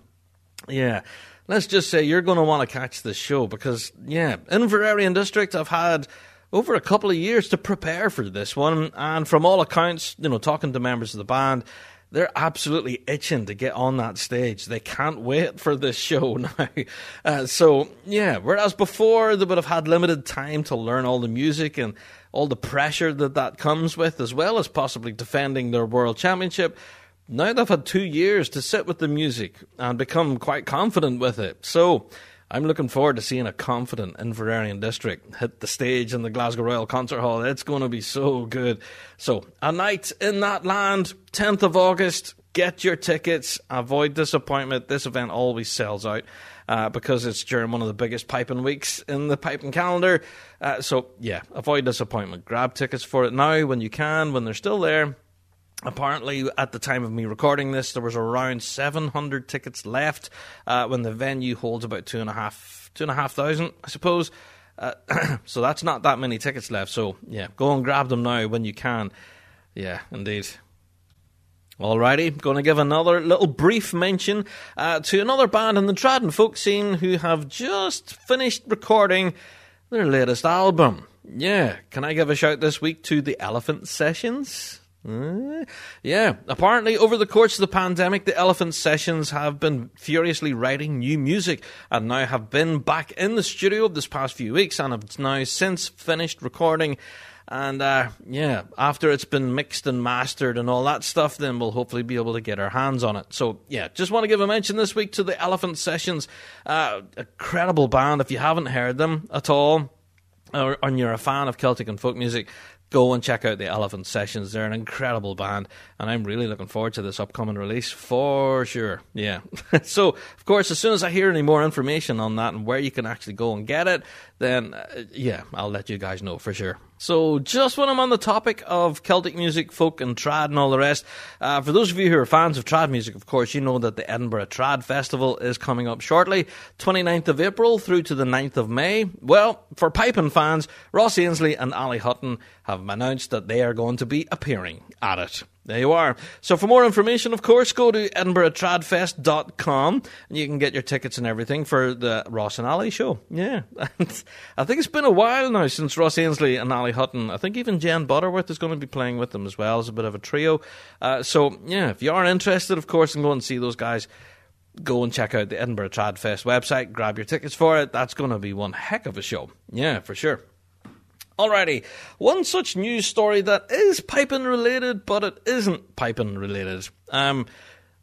yeah. Let's just say you're going to want to catch this show because, yeah, in Inveraray District, I've had over a couple of years to prepare for this one. And from all accounts, you know, talking to members of the band, they're absolutely itching to get on that stage. They can't wait for this show now. Uh, so, yeah, whereas before they would have had limited time to learn all the music and all the pressure that that comes with, as well as possibly defending their world championship, now they've had two years to sit with the music and become quite confident with it. So, I'm looking forward to seeing a confident Inveraray and district hit the stage in the Glasgow Royal Concert Hall. It's going to be so good. So, a night in that land, 10th of August. Get your tickets. Avoid disappointment. This event always sells out. Uh, because it's during one of the biggest piping weeks in the piping calendar. Uh, so, yeah, avoid disappointment. Grab tickets for it now when you can, when they're still there. Apparently, at the time of me recording this, there was around 700 tickets left uh, when the venue holds about two and a half, two and a half thousand, I suppose. Uh, so that's not that many tickets left. So yeah, go and grab them now when you can. Yeah, indeed. Alrighty, going to give another little brief mention uh, to another band in the trad and folk scene who have just finished recording their latest album. Yeah, can I give a shout this week to the Elephant Sessions? Uh, yeah, apparently over the course of the pandemic, the Elephant Sessions have been furiously writing new music and now have been back in the studio this past few weeks and have now since finished recording and uh, yeah, after it's been mixed and mastered and all that stuff, then we'll hopefully be able to get our hands on it. So yeah, just want to give a mention this week to the Elephant Sessions. Uh, incredible band. If you haven't heard them at all, or, and you're a fan of Celtic and folk music, go and check out the Elephant Sessions. They're an incredible band, and I'm really looking forward to this upcoming release for sure. Yeah. so, of course, as soon as I hear any more information on that and where you can actually go and get it, then uh, yeah, I'll let you guys know for sure. So, just when I'm on the topic of Celtic music, folk, and trad, and all the rest, uh, for those of you who are fans of trad music, of course, you know that the Edinburgh Trad Festival is coming up shortly, 29th of April through to the 9th of May. Well, for piping fans, Ross Ainslie and Ali Hutton have announced that they are going to be appearing at it. There you are. So for more information, of course, go to edinburghtradfest.com and you can get your tickets and everything for the Ross and Ali show. Yeah. I think it's been a while now since Ross Ainslie and Ali Hutton. I think even Jenn Butterworth is going to be playing with them as well as a bit of a trio. Uh, so, yeah, if you are interested, of course, and go and see those guys, go and check out the Edinburgh Trad Fest website, grab your tickets for it. That's going to be one heck of a show. Yeah, for sure. Alrighty, one such news story that is piping related, but it isn't piping related. Um,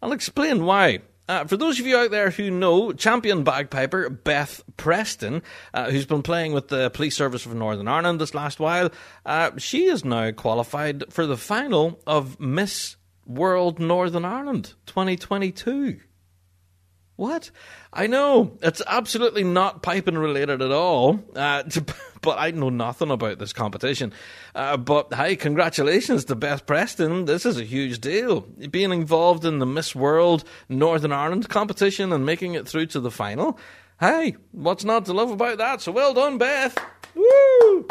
I'll explain why. Uh, for those of you out there who know, champion bagpiper Beth Preston, uh, who's been playing with the Police Service of Northern Ireland this last while, uh, she is now qualified for the final of Miss World Northern Ireland 2022. What? I know it's absolutely not piping related at all, uh, to, but I know nothing about this competition. Uh, but hey, congratulations to Beth Preston! This is a huge deal. Being involved in the Miss World Northern Ireland competition and making it through to the final. Hey, what's not to love about that? So well done, Beth! Woo!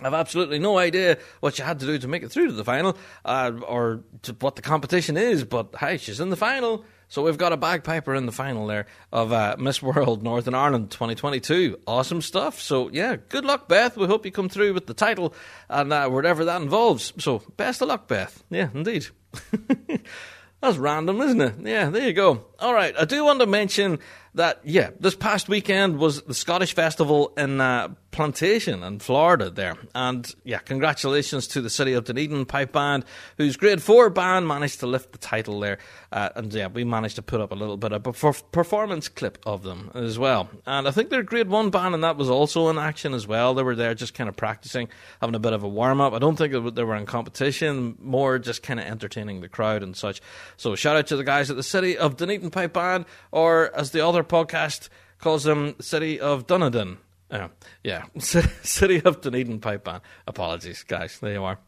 I've absolutely no idea what you had to do to make it through to the final, uh, or what the competition is. But hey, she's in the final. So we've got a bagpiper in the final there of uh, Miss World Northern Ireland 2022. Awesome stuff. So yeah, good luck, Beth. We hope you come through with the title and uh, whatever that involves. So best of luck, Beth. Yeah, indeed. That's random, isn't it? Yeah, there you go. All right, I do want to mention that, yeah, this past weekend was the Scottish Festival in uh, Plantation in Florida there. And yeah, congratulations to the City of Dunedin Pipe Band, whose grade four band managed to lift the title there. Uh, and yeah, we managed to put up a little bit of a performance clip of them as well. And I think they're grade one band, and that was also in action as well. They were there just kind of practicing, having a bit of a warm up. I don't think they were in competition, more just kind of entertaining the crowd and such. So shout out to the guys at the City of Dunedin Pipe Band, or as the other podcast calls them City of Dunedin. Uh, yeah, City of Dunedin Pipe Band. Apologies, guys. There you are.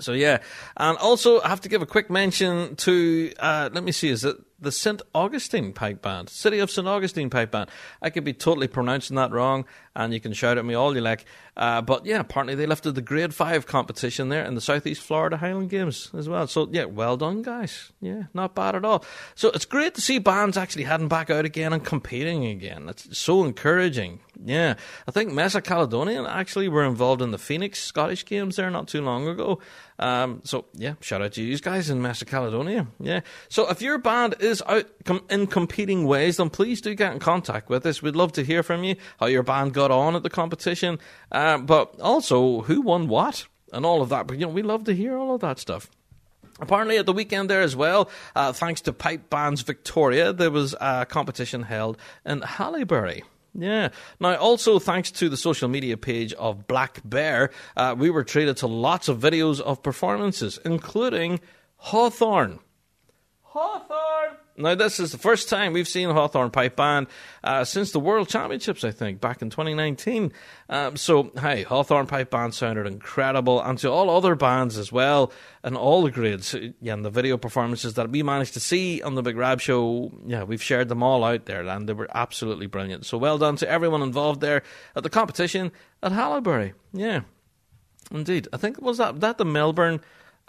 So yeah, and also I have to give a quick mention to. Uh, let me see, is it the St. Augustine Pipe Band, City of St. Augustine Pipe Band. I could be totally pronouncing that wrong, and you can shout at me all you like. Uh, but yeah, apparently they lifted the Grade 5 competition there in the Southeast Florida Highland Games as well. So yeah, well done, guys. Yeah, not bad at all. So it's great to see bands actually heading back out again and competing again. That's so encouraging. Yeah, I think Mesa Caledonian actually were involved in the Phoenix Scottish Games there not too long ago. Um, so yeah, shout out to you guys in Mesa Caledonia. Yeah. So if your band is out com- in competing ways, then please do get in contact with us. We'd love to hear from you, how your band got on at the competition, uh, but also who won what and all of that. But you know, we love to hear all of that stuff. Apparently, at the weekend there as well, uh, thanks to Pipe Bands Victoria, there was a competition held in Haileybury. Yeah. Now, also thanks to the social media page of Black Bear, uh, we were treated to lots of videos of performances, including Hawthorn. Hawthorn! Now, this is the first time we've seen Hawthorn Pipe Band uh, since the World Championships, I think, back in 2019. Um, so, hey, Hawthorn Pipe Band sounded incredible, and to all other bands as well, and all the grades, yeah, and the video performances that we managed to see on the Big Rab Show, yeah, we've shared them all out there, and they were absolutely brilliant. So, well done to everyone involved there at the competition at Haileybury. Yeah, indeed. I think, was that, that the Melbourne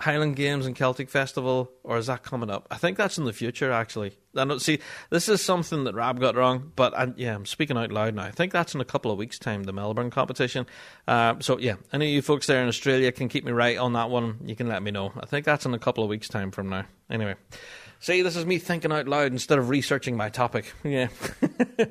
Highland Games and Celtic Festival, or is that coming up? I think that's in the future, actually. I don't see. This is something that Rab got wrong, but I, yeah, I'm speaking out loud now. I think that's in a couple of weeks' time, the Melbourne competition. Uh, so yeah, any of you folks there in Australia can keep me right on that one. You can let me know. I think that's in a couple of weeks' time from now. Anyway, see, this is me thinking out loud instead of researching my topic. Yeah.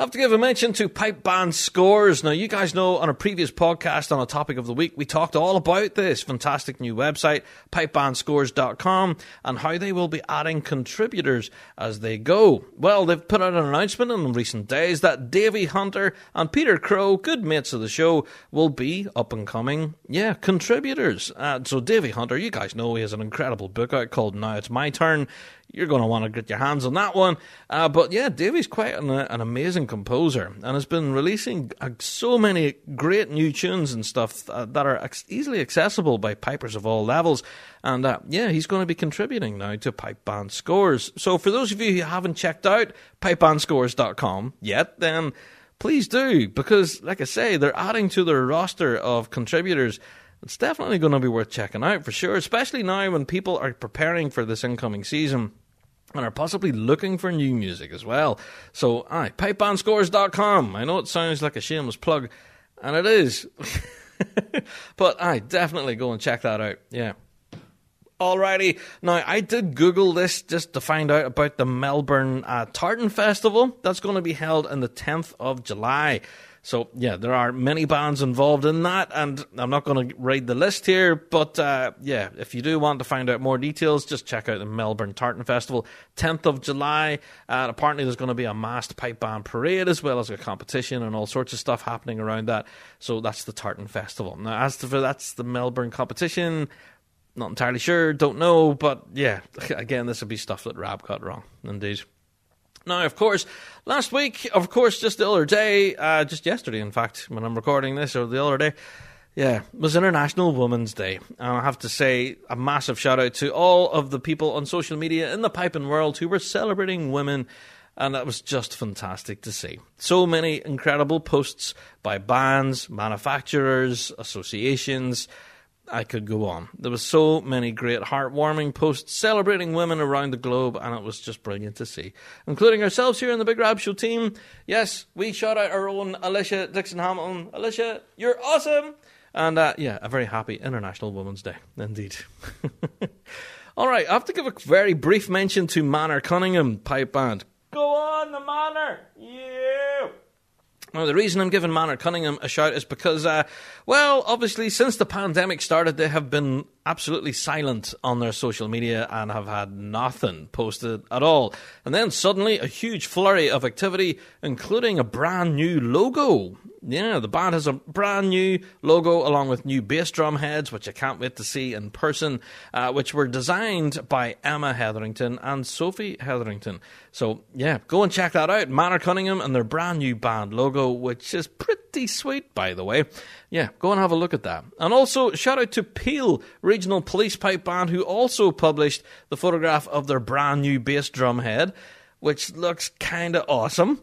I have to give a mention to Pipe Band Scores. Now, you guys know on a previous podcast on a topic of the week, we talked all about this fantastic new website, pipebandscores.com, and how they will be adding contributors as they go. Well, they've put out an announcement in recent days that Davey Hunter and Peter Crow, good mates of the show, will be up and coming, yeah, contributors. Uh, so, Davey Hunter, you guys know he has an incredible book out called Now It's My Turn you're going to want to get your hands on that one. Uh, but yeah, Davey's quite an, uh, an, amazing composer and has been releasing uh, so many great new tunes and stuff uh, that are easily accessible by pipers of all levels. And uh, yeah, he's going to be contributing now to Pipe Band Scores. So for those of you who haven't checked out pipebandscores.com yet, then please do because, like I say, they're adding to their roster of contributors it's definitely going to be worth checking out for sure, especially now when people are preparing for this incoming season and are possibly looking for new music as well. So, aye, pipebandscores.com. I know it sounds like a shameless plug, and it is. but aye, definitely go and check that out. Yeah. Alrighty, now I did Google this just to find out about the Melbourne uh, Tartan Festival. That's going to be held on the 10th of July. So yeah, there are many bands involved in that, and I'm not going to read the list here, but uh, yeah, if you do want to find out more details, just check out the Melbourne Tartan Festival, 10th of July. And apparently, there's going to be a masked pipe band parade as well as a competition and all sorts of stuff happening around that. So that's the Tartan Festival. Now, as for that's the Melbourne competition, not entirely sure, don't know, but yeah, again, this would be stuff that Rab got wrong, indeed. Now, of course, last week, of course, just the other day, uh, just yesterday, in fact, when I'm recording this, or the other day, yeah, was International Women's Day. And I have to say a massive shout out to all of the people on social media in the piping world who were celebrating women. And that was just fantastic to see. So many incredible posts by bands, manufacturers, associations, I could go on. There were so many great heartwarming posts celebrating women around the globe, and it was just brilliant to see, including ourselves here in the Big Rab Show team. Yes, we shout out our own Alicia Dixon Hamilton. Alicia, you're awesome! And uh, yeah, a very happy International Women's Day, indeed. All right, I have to give a very brief mention to Manor Cunningham Pipe Band. Go on, the Manor! Now, the reason I'm giving Manor Cunningham a shout is because, uh, well, obviously, since the pandemic started, they have been absolutely silent on their social media and have had nothing posted at all. And then suddenly, a huge flurry of activity, including a brand new logo yeah, the band has a brand new logo along with new bass drum heads, which I can't wait to see in person, uh, which were designed by Emma Hetherington and Sophie Hetherington. So, yeah, go and check that out. Manor Cunningham and their brand new band logo, which is pretty sweet, by the way. Yeah, go and have a look at that. And also, shout out to Peel Regional Police Pipe Band, who also published the photograph of their brand new bass drum head, which looks kind of awesome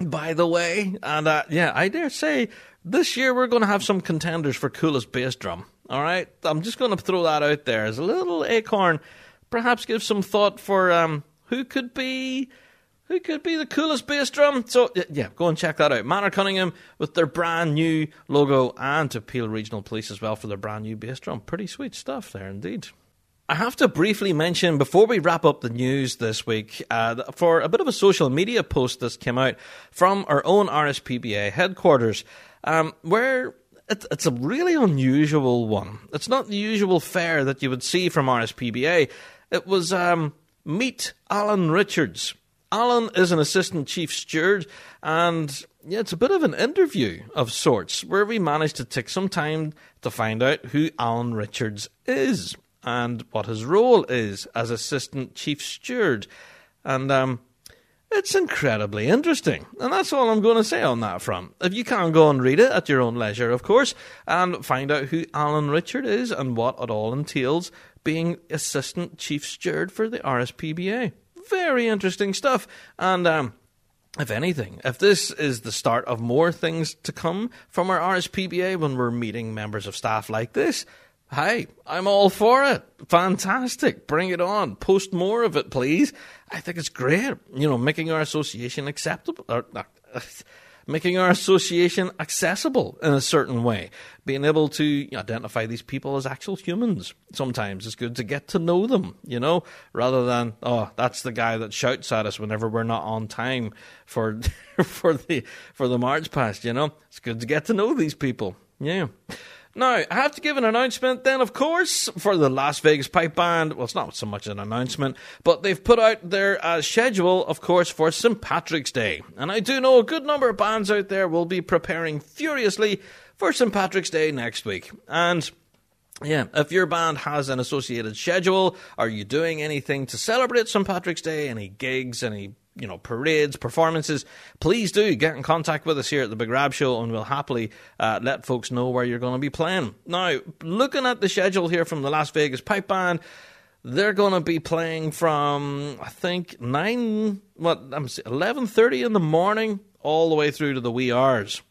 by the way. And uh, yeah, I dare say this year we're going to have some contenders for coolest bass drum. All right, I'm just going to throw that out there as a little acorn. Perhaps give some thought for um, who could be who could be the coolest bass drum. So yeah, go and check that out. Manor Cunningham with their brand new logo, and to Peel Regional Police as well for their brand new bass drum. Pretty sweet stuff there indeed. I have to briefly mention before we wrap up the news this week uh, for a bit of a social media post that came out from our own RSPBA headquarters, um, where it, it's a really unusual one. It's not the usual fare that you would see from RSPBA. It was um, meet Alan Richards. Alan is an assistant chief steward, and yeah, it's a bit of an interview of sorts where we managed to take some time to find out who Alan Richards is and what his role is as assistant chief steward. And um, it's incredibly interesting. And that's all I'm going to say on that front. If you can go and read it at your own leisure, of course, and find out who Alan Richard is and what it all entails being assistant chief steward for the RSPBA. Very interesting stuff. And um, if anything, if this is the start of more things to come from our RSPBA when we're meeting members of staff like this, Hey, I'm all for it. Fantastic. Bring it on. Post more of it, please. I think it's great. You know, making our association acceptable. Or, uh, making our association accessible in a certain way. Being able to identify these people as actual humans. Sometimes it's good to get to know them, you know, rather than, oh, that's the guy that shouts at us whenever we're not on time for for the for the march past, you know. It's good to get to know these people. Yeah. Now, I have to give an announcement then, of course, for the Las Vegas Pipe Band. Well, it's not so much an announcement, but they've put out their uh, schedule, of course, for St. Patrick's Day. And I do know a good number of bands out there will be preparing furiously for St. Patrick's Day next week. And yeah, if your band has an associated schedule, are you doing anything to celebrate St. Patrick's Day? Any gigs, any you know, parades, performances, please do get in contact with us here at the Big Rab Show and we'll happily uh, let folks know where you're going to be playing. Now, looking at the schedule here from the Las Vegas Pipe Band, they're going to be playing from, I think, 9, what, I'm 11.30 in the morning all the way through to the wee hours.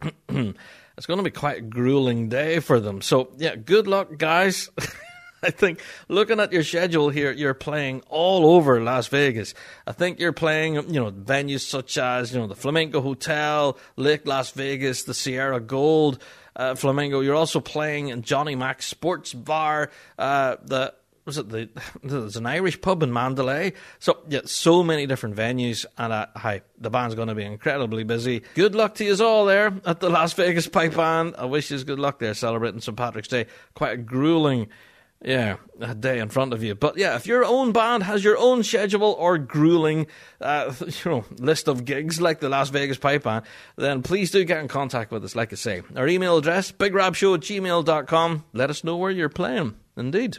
it's going to be quite a grueling day for them. So, yeah, good luck, guys. I think looking at your schedule here, you're playing all over Las Vegas. I think you're playing, you know, venues such as, you know, the Flamingo Hotel, Lake Las Vegas, the Sierra Gold, uh. You're also playing in Johnny Mac's Sports Bar, uh, the was it the there's an Irish pub in Mandalay. So yeah, so many different venues, and uh, hi, the band's going to be incredibly busy. Good luck to you all there at the Las Vegas Pipe Band. I wish you good luck there celebrating St Patrick's Day. Quite a grueling yeah, a day in front of you. But yeah, if your own band has your own schedule or grueling, uh, you know, list of gigs like the Las Vegas Pipe Band, then please do get in contact with us. Like I say, our email address bigrabshow at gmail.com. Let us know where you're playing. Indeed.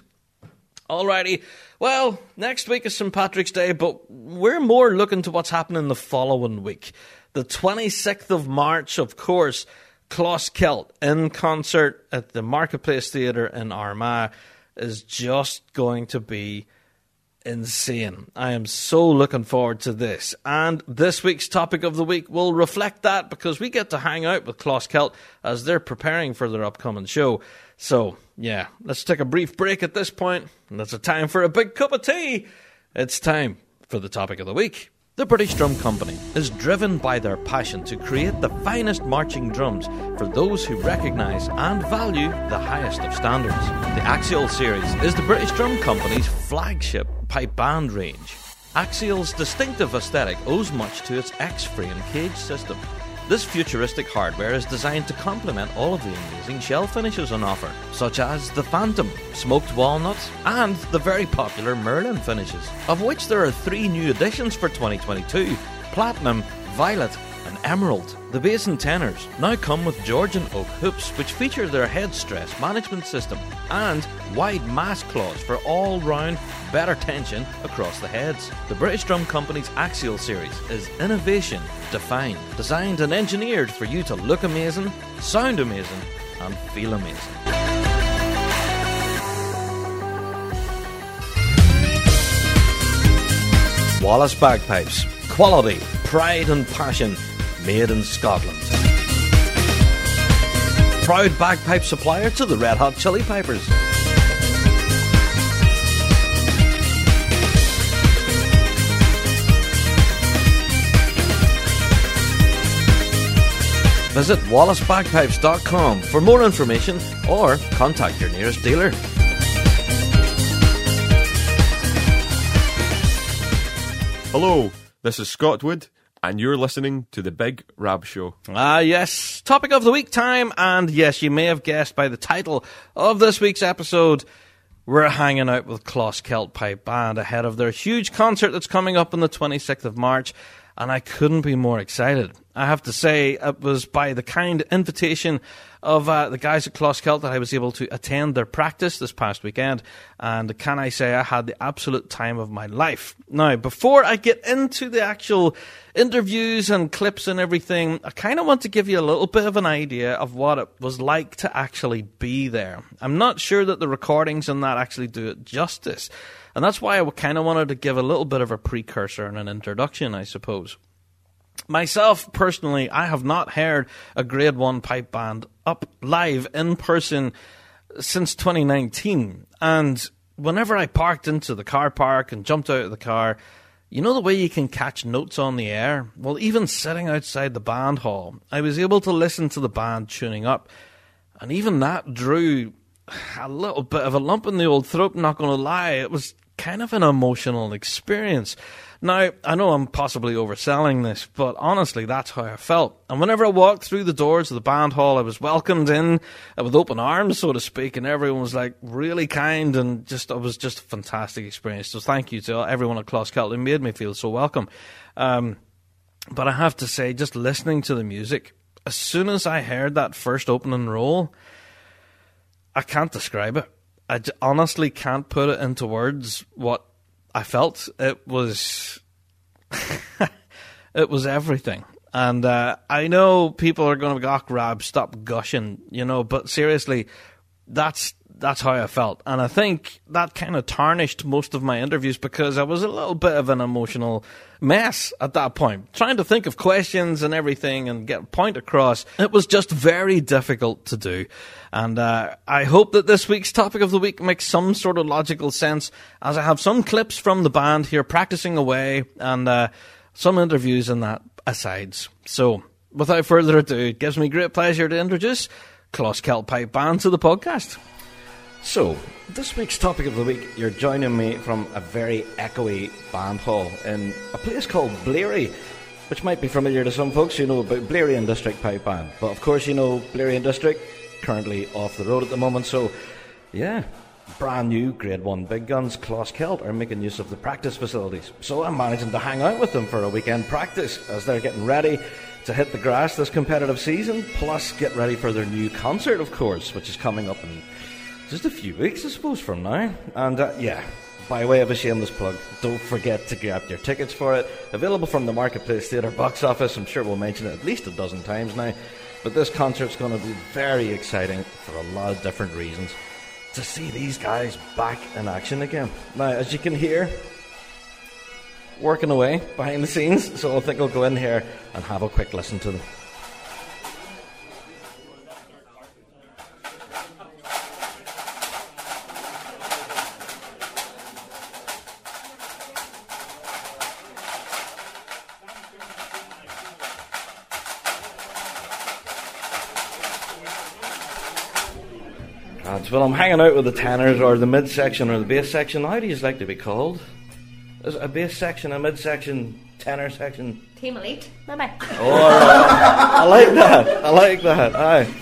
Alrighty. Well, next week is St. Patrick's Day, but we're more looking to what's happening the following week. The 26th of March, of course, Closkelt in concert at the Marketplace Theatre in Armagh is just going to be insane. I am so looking forward to this. And this week's topic of the week will reflect that because we get to hang out with Closkelt as they're preparing for their upcoming show. So, yeah, let's take a brief break at this point, and it's a time for a big cup of tea. It's time for the topic of the week. The British Drum Company is driven by their passion to create the finest marching drums for those who recognise and value the highest of standards. The Axial series is the British Drum Company's flagship pipe band range. Axial's distinctive aesthetic owes much to its X-frame cage system, this futuristic hardware is designed to complement all of the amazing shell finishes on offer, such as the Phantom, smoked Walnut, and the very popular Merlin finishes, of which there are three new additions for 2022 Platinum, Violet, and Emerald. The bass and tenors now come with Georgian oak hoops, which feature their head stress management system, and wide mass claws for all round better tension across the heads. The British Drum Company's Axial series is innovation defined, designed and engineered for you to look amazing, sound amazing, and feel amazing. Wallace Bagpipes. Quality, pride, and passion made in Scotland. Proud bagpipe supplier to the Red Hot Chili Pipers. Visit wallacebagpipes.com for more information or contact your nearest dealer. Hello, this is Scott Wood, and you're listening to The Big Rab Show. Ah, yes. Topic of the week time, and yes, you may have guessed by the title of this week's episode. We're hanging out with Closkelt Pipe Band ahead of their huge concert that's coming up on the 26th of March and I couldn't be more excited. I have to say, it was by the kind invitation of uh, the guys at Closkelt that I was able to attend their practice this past weekend, and can I say I had the absolute time of my life. Now, before I get into the actual interviews and clips and everything, I kind of want to give you a little bit of an idea of what it was like to actually be there. I'm not sure that the recordings and that actually do it justice. And that's why I kind of wanted to give a little bit of a precursor and an introduction, I suppose. Myself, personally, I have not heard a grade one pipe band up live in person since 2019. And whenever I parked into the car park and jumped out of the car, you know the way you can catch notes on the air? Well, even sitting outside the band hall, I was able to listen to the band tuning up. And even that drew a little bit of a lump in the old throat, not going to lie. It was kind of an emotional experience. Now, I know I'm possibly overselling this, but honestly, that's how I felt. And whenever I walked through the doors of the band hall, I was welcomed in with open arms, so to speak, and everyone was like really kind and just, it was just a fantastic experience. So thank you to everyone at Closkelt who made me feel so welcome. Um, but I have to say, just listening to the music, as soon as I heard that first opening roll, I can't describe it. I honestly can't put it into words what I felt. It was it was everything. And uh, I know people are going to go, oh, Rab, stop gushing, you know, but seriously, that's that's how I felt. And I think that kind of tarnished most of my interviews because I was a little bit of an emotional mess at that point. Trying to think of questions and everything and get a point across. It was just very difficult to do. And uh, I hope that this week's topic of the week makes some sort of logical sense as I have some clips from the band here practicing away and uh, some interviews and that asides. So, without further ado, it gives me great pleasure to introduce Closkelt Pipe Band to the podcast. So, this week's topic of the week, you're joining me from a very echoey band hall in a place called Bleary, which might be familiar to some folks who know about Bleary and District Pipe Band. But of course, you know Bleary and District, currently off the road at the moment, so yeah. Brand new Grade 1 Big Guns, Closkelt, are making use of the practice facilities. So I'm managing to hang out with them for a weekend practice as they're getting ready to hit the grass this competitive season, plus get ready for their new concert, of course, which is coming up in just a few weeks, I suppose, from now. And uh, yeah, by way of a shameless plug, don't forget to grab your tickets for it. Available from the Marketplace Theatre box office. I'm sure we'll mention it at least a dozen times now. But this concert's going to be very exciting for a lot of different reasons. To see these guys back in action again. Now, as you can hear, working away behind the scenes, so I think I'll go in here and have a quick listen to them. Well, I'm hanging out with the tenors or the mid section or the bass section. How do you like to be called? Is it a bass section, a mid section, tenor section? Team Elite. Bye bye. Oh. I like that. I like that. Aye.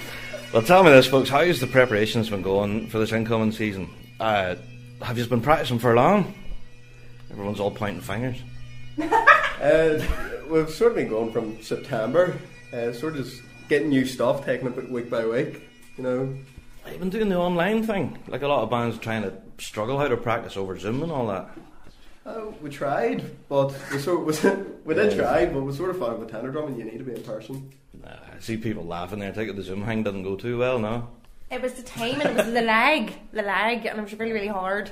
Well, tell me this, folks. How's the preparations been going for this incoming season? Uh, have you been practicing for long? Everyone's all pointing fingers. Uh, we've sort of been going from September, uh, sort of just getting new stuff, taking it week by week. You know, You've been doing the online thing, like a lot of bands trying to struggle how to practice over Zoom and all that. Uh, we tried, but we sort we, we did try, but we sort of found with tenor drumming you need to be in person. Uh, I see people laughing there. I think the Zoom hang doesn't go too well, no. It was the time and it was the lag, the lag, and it was really, really hard.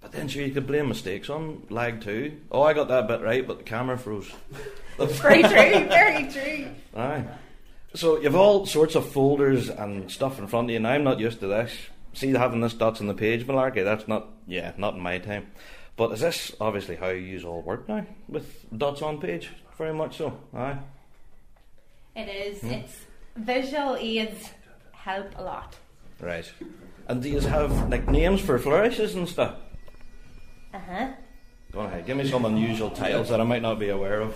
But then, sure, you could blame mistakes on lag too. Oh, I got that bit right, but the camera froze. Very true, very true. Aye. So you've all sorts of folders and stuff in front of you, and I'm not used to this. See, having this dots on the page malarkey, that's not, yeah, not in my time. But is this obviously how you use all work now, with dots on page? Very much so. Aye. It is. It's visual aids help a lot. Right. And do you have like names for flourishes and stuff? Uh huh. Go on ahead. Give me some unusual titles that I might not be aware of.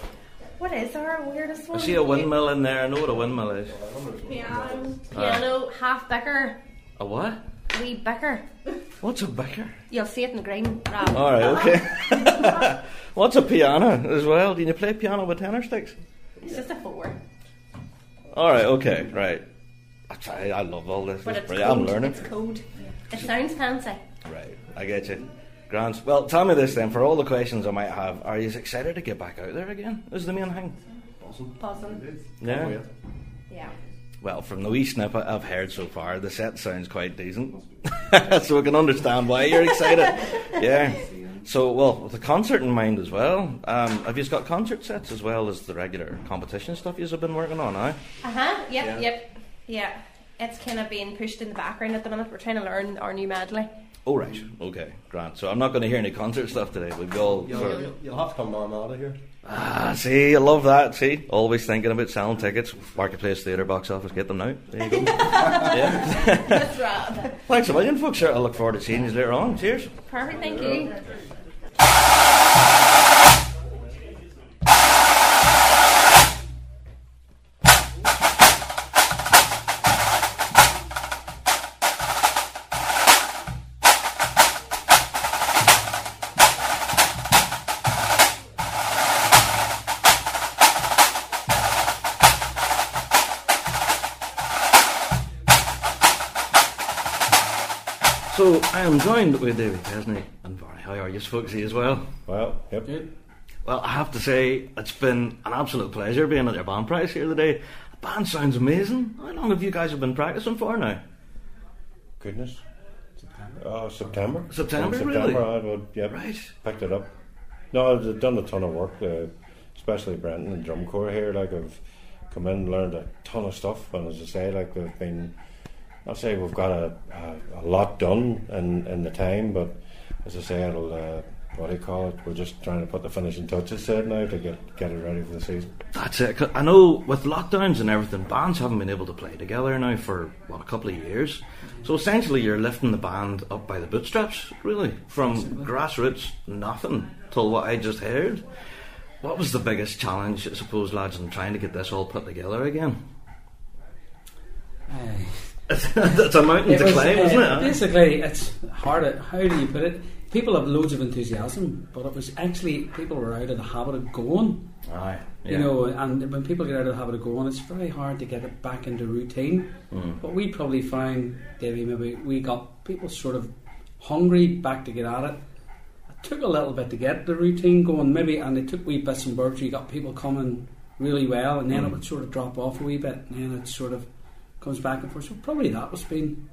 What is our weirdest one? I see a windmill in there. I know what a windmill is. Piano, piano, half bicker, A what? Wee bicker. What's a bicker? You'll see it in the green. Rab. All right, okay. What's a piano as well? Do you play piano with tenor sticks? It's just a four, All right, okay, right. I, try, I love all this. but It's it's brilliant. I'm learning. It's code. It sounds fancy. Right, I get you. Grant. Well, tell me this then. For all the questions I might have, are you excited to get back out there again? Is the main thing? Awesome. Oh, yeah. Yeah. Well, from the wee snippet I've heard so far, the set sounds quite decent. so I can understand why you're excited. yeah. So, well, with the concert in mind as well, um, have you got concert sets as well as the regular competition stuff you've been working on, eh? Uh huh. Yep. Yep. Yeah. it's kind of being pushed in the background at the minute. We're trying to learn our new medley. Oh, right. Okay, Grant. So I'm not going to hear any concert stuff today. We'll go. You'll, you'll, you'll have to come on out of here. Ah, see, I love that. See, always thinking about selling tickets. Marketplace Theatre box office, get them now. There you go. yeah. That's right. Thanks a million, folks. Sure, I look forward to seeing you later on. Cheers. Perfect, thank you. Am joined with David Chesney and Barney. How are you, folks, as well? Well, yep. Good. Well, I have to say, it's been an absolute pleasure being at your band prize here today. The band sounds amazing. How long have you guys have been practicing for now? Goodness. Oh, September. September, In really? September, I would, yep. Right. Picked it up. No, I've done a ton of work, uh, especially Brenton and drum corps here. Like I've come in and learned a ton of stuff, and as I say, like we've been. I'll say we've got a, a, a lot done in, in the time, but as I say, it'll. Uh, what do you call it? We're just trying to put the finishing touches to it now to get get it ready for the season. That's it. I know with lockdowns and everything, bands haven't been able to play together now for what a couple of years. So essentially, you're lifting the band up by the bootstraps, really, from grassroots nothing till what I just heard. What was the biggest challenge, I suppose, lads, in trying to get this all put together again? That's a mountain It to was, climb, uh, isn't it? Basically, it's hard. How do you put it? People have loads of enthusiasm, but it was actually people were out of the habit of going. Aye, You know, and when people get out of the habit of going, it's very hard to get it back into routine. Mm. But we probably found, Davey, maybe we got people sort of hungry back to get at it. It took a little bit to get the routine going, maybe, and it took wee bits and bursts. You got people coming really well, and then it would sort of drop off a wee bit, and then it sort of comes back and forth. So probably that was been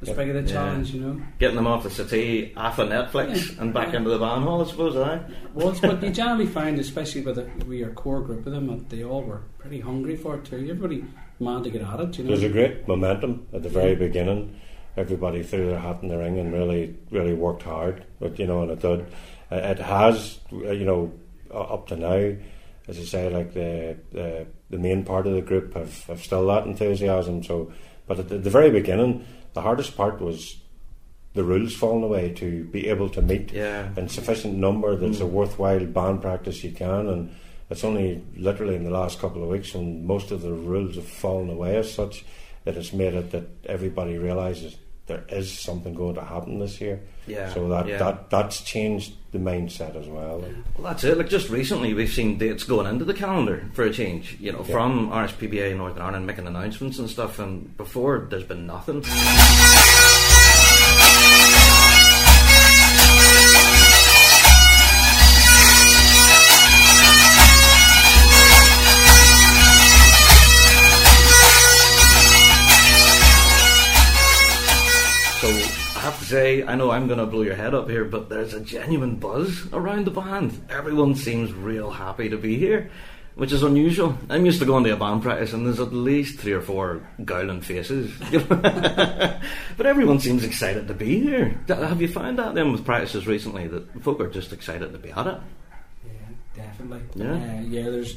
as Yep. big of the Yeah. challenge, you know. Getting them off the city, off of Netflix, Yeah. and back into the band hall, I suppose, aye? was, but you generally find, especially with, a, with your core group of them, that they all were pretty hungry for it too. Everybody wanted to get at it, you know. There's a great momentum at the very beginning. Everybody threw their hat in the ring and really, really worked hard. But you know, and it did. Uh, It has, you know, up to now, as I say, like the the, the main part of the group have, have still that enthusiasm. So, but at the, the very beginning, the hardest part was the rules falling away to be able to meet Yeah. in sufficient number that's a mm. worthwhile band practice you can and it's only literally in the last couple of weeks when most of the rules have fallen away as such that it's made it that everybody realises there is something going to happen this year. Yeah, So that, yeah. that that's changed the mindset as well. Well, that's it. Like just recently, we've seen dates going into the calendar for a change. You know, Yeah. from RSPBA in Northern Ireland making announcements and stuff, and before there's been nothing. Have to say, I know I'm going to blow your head up here, but there's a genuine buzz around the band. Everyone seems real happy to be here, which is unusual. I'm used to going to a band practice and there's at least three or four gowling faces. but everyone seems excited to be here. Have you found that then with practices recently that folk are just excited to be at it? Yeah, definitely. Yeah. Uh, yeah, there's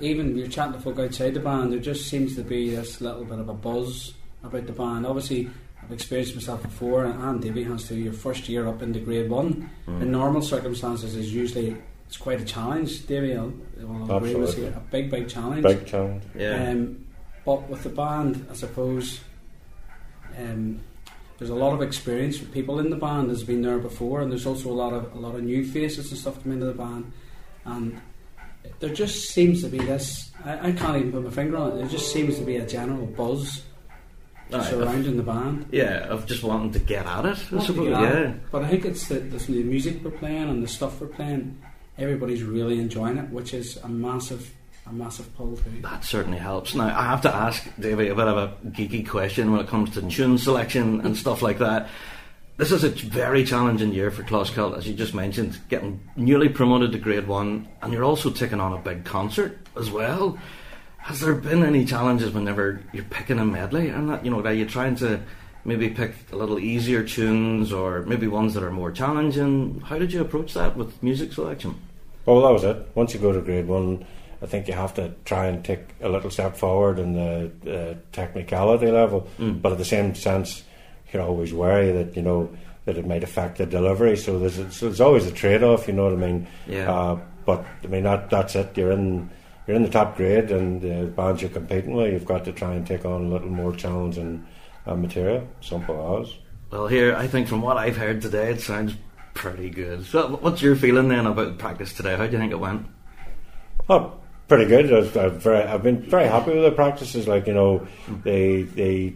even you're chatting to folk outside the band. There just seems to be this little bit of a buzz about the band. Obviously, I've experienced myself before, and, and Davey has to. Your first year up into grade one, Mm. in normal circumstances, is usually it's quite a challenge. Davey, I'll, will agree with you. A big, big challenge. Big challenge. Yeah. Um, but with the band, I suppose um, there's a lot of experience with people in the band has been there before, and there's also a lot of a lot of new faces and stuff come into the band, and there just seems to be this. I, I can't even put my finger on it. There just seems to be a general buzz Aye, surrounding the band. yeah, of just wanting to get at it, I suppose. at it, Yeah. But I think it's the, the, the music we're playing and the stuff we're playing. Everybody's really enjoying it, which is a massive, a massive pull too. That certainly helps. Now, I have to ask Davey a bit of a geeky question when it comes to tune selection and stuff like that. This is a very challenging year for Closkelt, as you just mentioned, getting newly promoted to Grade 1, and you're also taking on a big concert as well. Has there been any challenges whenever you're picking a medley and that, you know, are you trying to maybe pick a little easier tunes or maybe ones that are more challenging? How did you approach that with music selection? Well, that was it. Once you go to grade one, I think you have to try and take a little step forward in the uh, technicality level, Mm. but at the same sense, you're always wary that you know that it might affect the delivery. So there's so there's always a trade off. You know what I mean? Yeah. Uh, but I mean that that's it. You're in you're in the top grade, and the bands you're competing with, you've got to try and take on a little more challenging uh, material. Simple as. Well, here, I think from what I've heard today, it sounds pretty good. So, what's your feeling then about practice today? How do you think it went? Oh, pretty good. I've, I've, very, I've been very happy with the practices. Like you know, they they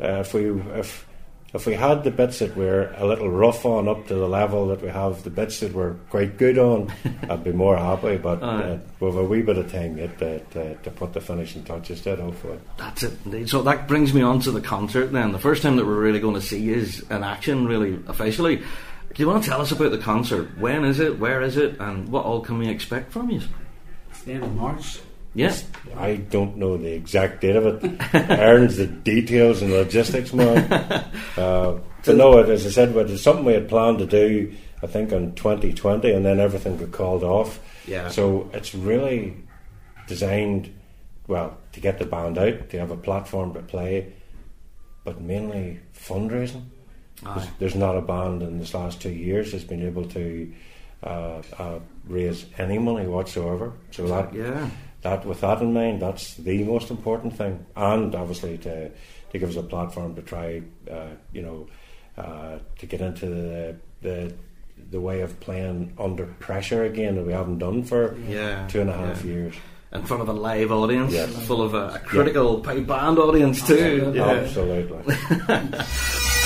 uh, if we if if we had the bits that we're a little rough on up to the level that we have the bits that we're quite good on, I'd be more happy. But uh, we've a wee bit of time yet to, to, to put the finishing touches to it. Hopefully. That's it, indeed. So that brings me on to the concert then. The first time that we're really going to see is in action, really officially. Do you want to tell us about the concert? When is it? Where is it? And what all can we expect from you? It's the end of March. Yes. I don't know the exact date of it. Aaron's the details and logistics man. Uh, no, it, as I said, but it's something we had planned to do. I think in 2020, and then everything got called off. Yeah. So it's really designed, well, to get the band out, to have a platform to play, but mainly fundraising. There's, there's not a band in this last two years that's been able to uh, uh, raise any money whatsoever. So that Yeah. That with that in mind, that's the most important thing, and obviously to to give us a platform to try, uh, you know, uh, to get into the, the the way of playing under pressure again that we haven't done for Yeah. two and a half yeah. years. In front of a live audience, full of a, a critical pipe band audience too. Absolutely. Absolutely.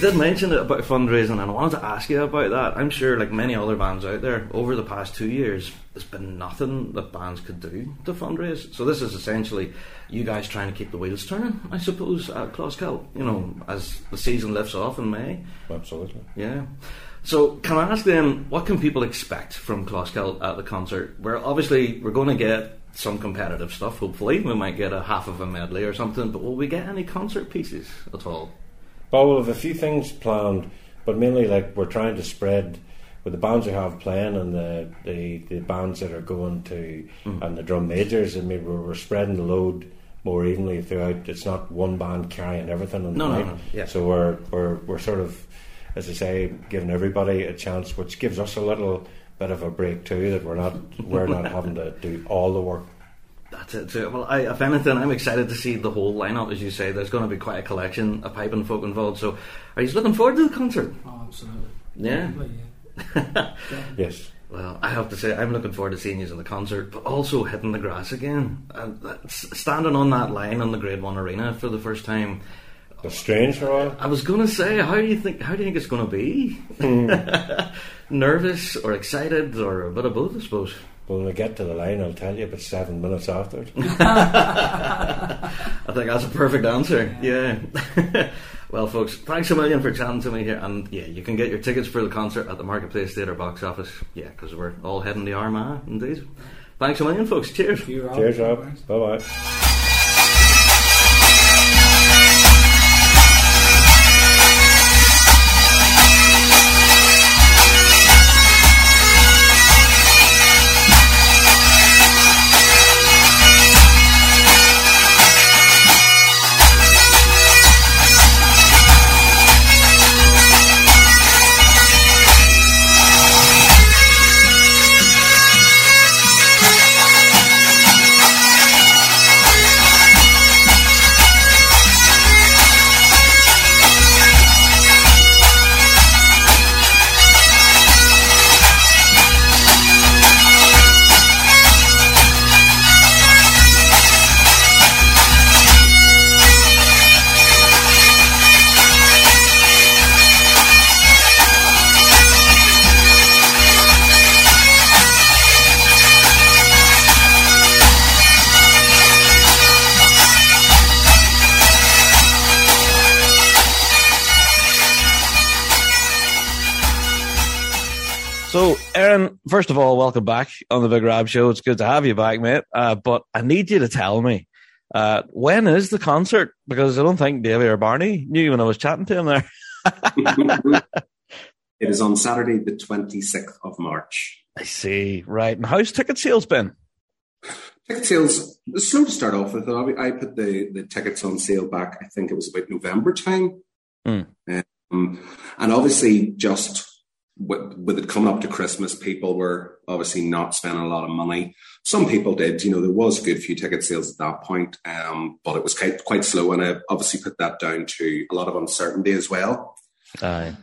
did mention it about fundraising, and I wanted to ask you about that. I'm sure, like many other bands out there, over the past two years, there's been nothing that bands could do to fundraise. So this is essentially you guys trying to keep the wheels turning, I suppose, at Closkelt. You know, as the season lifts off in May. Absolutely. Yeah. So can I ask then, what can people expect from Closkelt at the concert? Where obviously we're going to get some competitive stuff. Hopefully, we might get a half of a medley or something. But will we get any concert pieces at all? Well, we have a few things planned, but mainly like we're trying to spread with the bands we have playing and the the, the bands that are going to mm. and the drum majors. I mean, we're, we're spreading the load more evenly throughout. It's not one band carrying everything on the No, no, no, yeah. So we're we're we're sort of, as I say, giving everybody a chance, which gives us a little bit of a break too. That we're not we're not having to do all the work. That's it. too. Well, I, if anything, I'm excited to see the whole lineup. As you say, there's going to be quite a collection of pipe and folk involved. So, are you looking forward to the concert? Oh, absolutely. Yeah. Yeah. Yes. Well, I have to say, I'm looking forward to seeing you in the concert, but also hitting the grass again. And that's- standing on that line on the Grade One Arena for the first time. It's strange for a while. I was going to say, how do you think? How do you think it's going to be? Hmm. Nervous or excited or a bit of both, I suppose. But when we get to the line, I'll tell you about seven minutes after. it. I think that's a perfect answer. Yeah. well, folks, thanks a million for chatting to me here. And yeah, you can get your tickets for the concert at the Marketplace Theatre box office. Yeah, because we're all heading to Armagh, indeed. Thanks a million, folks. Cheers. You, Rab. Cheers, Rab. Bye bye. First of all, welcome back on the Big Rab Show. It's good to have you back, mate. Uh, but I need you to tell me uh, when is the concert? Because I don't think Davy or Barney knew when I was chatting to him there. it is on Saturday, the 26th of March. I see. Right. And how's ticket sales been? Ticket sales slow to start off with. I put the, the tickets on sale back. I think it was about November time, mm. um, and obviously just with, with, it coming up to Christmas, people were obviously not spending a lot of money. Some people did. You know, there was a good few ticket sales at that point, um, but it was quite quite slow, and I obviously put that down to a lot of uncertainty as well. Aye.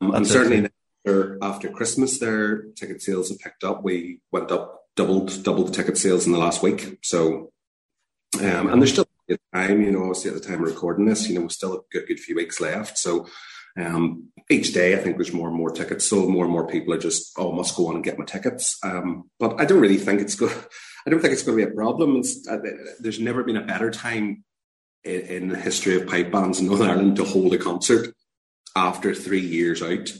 Um, and certainly after, after Christmas, their ticket sales have picked up. We went up doubled doubled the ticket sales in the last week. So, um, and there's still time. You know, obviously at the time of recording this, you know, we're still a good good few weeks left. So. Um, each day, I think there's more and more tickets. So more and more people are just, oh, I must go on and get my tickets. Um, but I don't really think it's good. I don't think it's going to be a problem. Uh, there's never been a better time in, in, the history of pipe bands in Northern Ireland to hold a concert after three years out.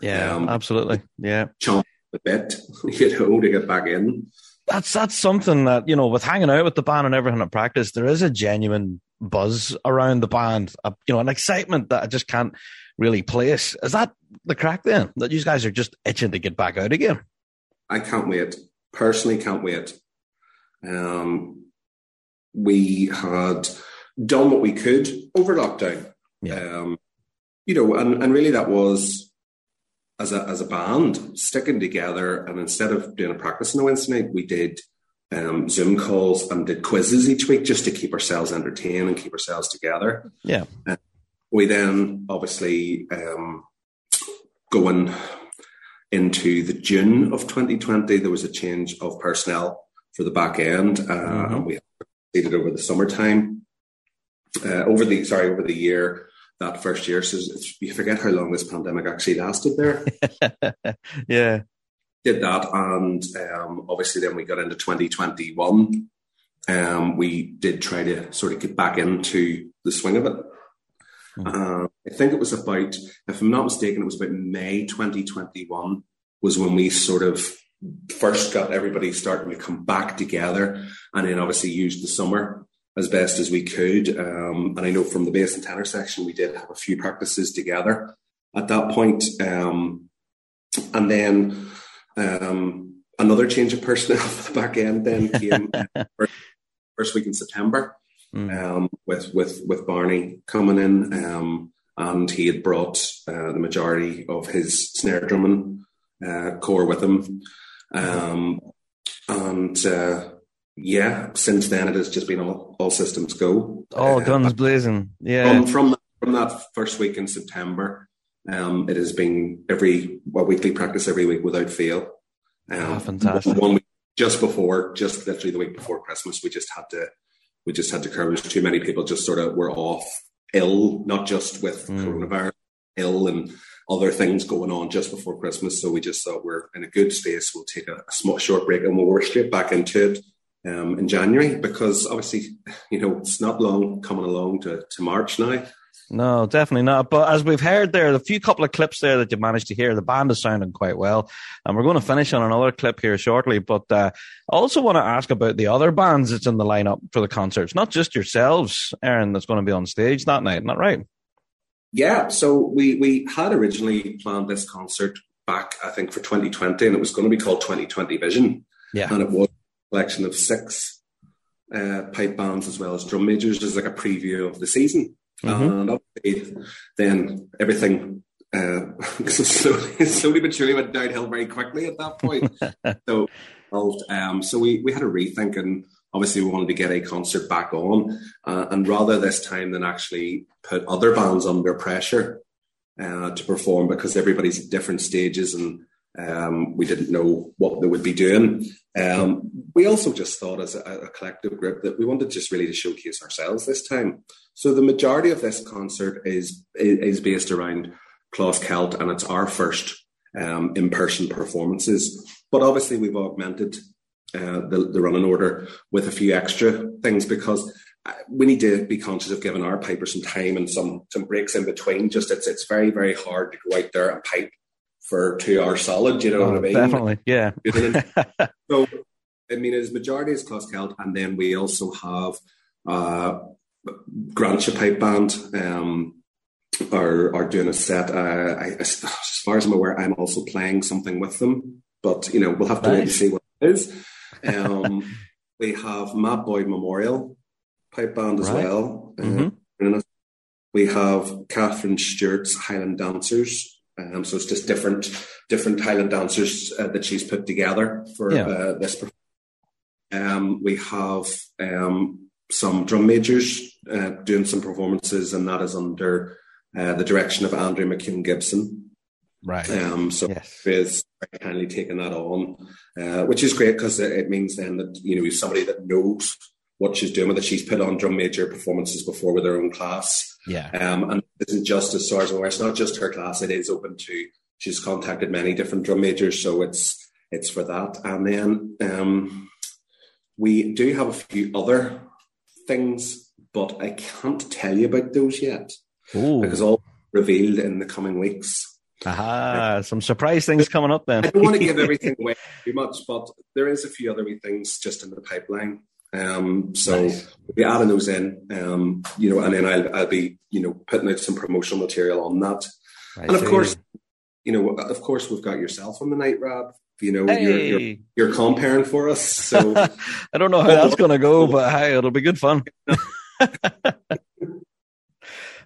Yeah, um, absolutely. Yeah. Chomp a bit, you know, to get back in. That's that's something that you know, with hanging out with the band and everything at practice, there is a genuine buzz around the band, a, you know, an excitement that I just can't really place. Is that the crack then? That you guys are just itching to get back out again? I can't wait. Personally, can't wait. Um, we had done what we could over lockdown. Yeah. Um, you know, and, and really that was as a as a band sticking together. And instead of doing a practice on a Wednesday night, we did um, Zoom calls and did quizzes each week just to keep ourselves entertained and keep ourselves together. Yeah. Uh, we then obviously um, going into the June of 2020, there was a change of personnel for the back end, uh, mm-hmm. and we did it over the summertime. Uh, over the sorry, over the year, that first year. So you forget how long this pandemic actually lasted there. yeah. Did that. And um, obviously, then we got into 2021. Um, we did try to sort of get back into the swing of it. Mm-hmm. Uh, I think it was about, if I'm not mistaken, it was about May 2021 was when we sort of first got everybody starting to come back together and then obviously used the summer as best as we could. Um, and I know from the bass and tenor section, we did have a few practices together at that point. Um, and then um, another change of personnel for the back end then came first, first, week in September mm. with, with, with Barney coming in. Um, and he had brought uh, the majority of his snare drumming uh, core with him. Um, and uh, yeah, since then it has just been all, all systems go. All uh, guns blazing. Yeah. From, from, from that first week in September, um, it has been every well, weekly practice every week without fail. Um, oh, fantastic. One week just before, just literally the week before Christmas, we just had to we just had to curb. Too many people just sort of were off ill, not just with mm. coronavirus, ill and other things going on just before Christmas. So we just thought we're in a good space. We'll take a, a small short break and we'll work straight back into it um, in January because obviously, you know, it's not long coming along to, to March now. No, definitely not. But as we've heard there, the few couple of clips there that you managed to hear, the band is sounding quite well. And we're going to finish on another clip here shortly. But uh, I also want to ask about the other bands that's in the lineup for the concerts, not just yourselves, Aaron, that's going to be on stage that night. Not right? Yeah. So we, we had originally planned this concert back, I think, for 2020, and it was going to be called 2020 Vision. Yeah. And it was a collection of six uh, pipe bands as well as drum majors as like a preview of the season. Mm-hmm. And then everything uh, slowly, slowly but surely went downhill very quickly at that point. so, um, so we, we had a rethink and obviously we wanted to get a concert back on. Uh, and rather this time than actually put other bands under pressure uh, to perform because everybody's at different stages and um, we didn't know what they would be doing. Um, we also just thought as a, a, collective group that we wanted just really to showcase ourselves this time. So the majority of this concert is is based around Closkelt, and it's our first um, in-person performances. But obviously we've augmented uh, the, the running order with a few extra things because uh, we need to be conscious of giving our piper some time and some some breaks in between. Just it's it's very very hard to go out there and pipe for two hours solid. You know Oh, what I mean? definitely, yeah. so, I mean, his majority is Closkelt, and then we also have uh, Grantia Pipe Band um, are are doing a set. Uh, I, as far as I'm aware, I'm also playing something with them, but you know, we'll have to wait and see what it is. Um, we have Matt Boyd Memorial Pipe Band as Right. well. uh, Mhm. in it. We have Catherine Stewart's Highland Dancers. Um, so it's just different different Highland dancers uh, that she's put together for Yeah. uh, this. Um, we have um, some drum majors uh, doing some performances, and that is under uh, the direction of Andrew McCune Gibson. Right. Um, so Yes. is kindly taking that on, uh, which is great because it, it means then that you know he's somebody that knows what she's doing that. She's put on drum major performances before with her own class, Yeah. um, and it isn't just as far as aware. It's not just her class. It is open to. She's contacted many different drum majors, so it's it's for that. And then um, we do have a few other things, but I can't tell you about those yet Ooh. because all revealed in the coming weeks. Aha, some surprise things coming up then. I don't want to give everything away too much, but there is a few other wee things just in the pipeline. Um, so Nice. we'll be adding those in, um, you know, and then I'll, I'll be, you know, putting out some promotional material on that. I and of see. course, you know, of course, we've got yourself on the night, Rab. You know, you're, you're Hey. you're comparing for us. So I don't know how that's going to go, but hey, it'll be good fun.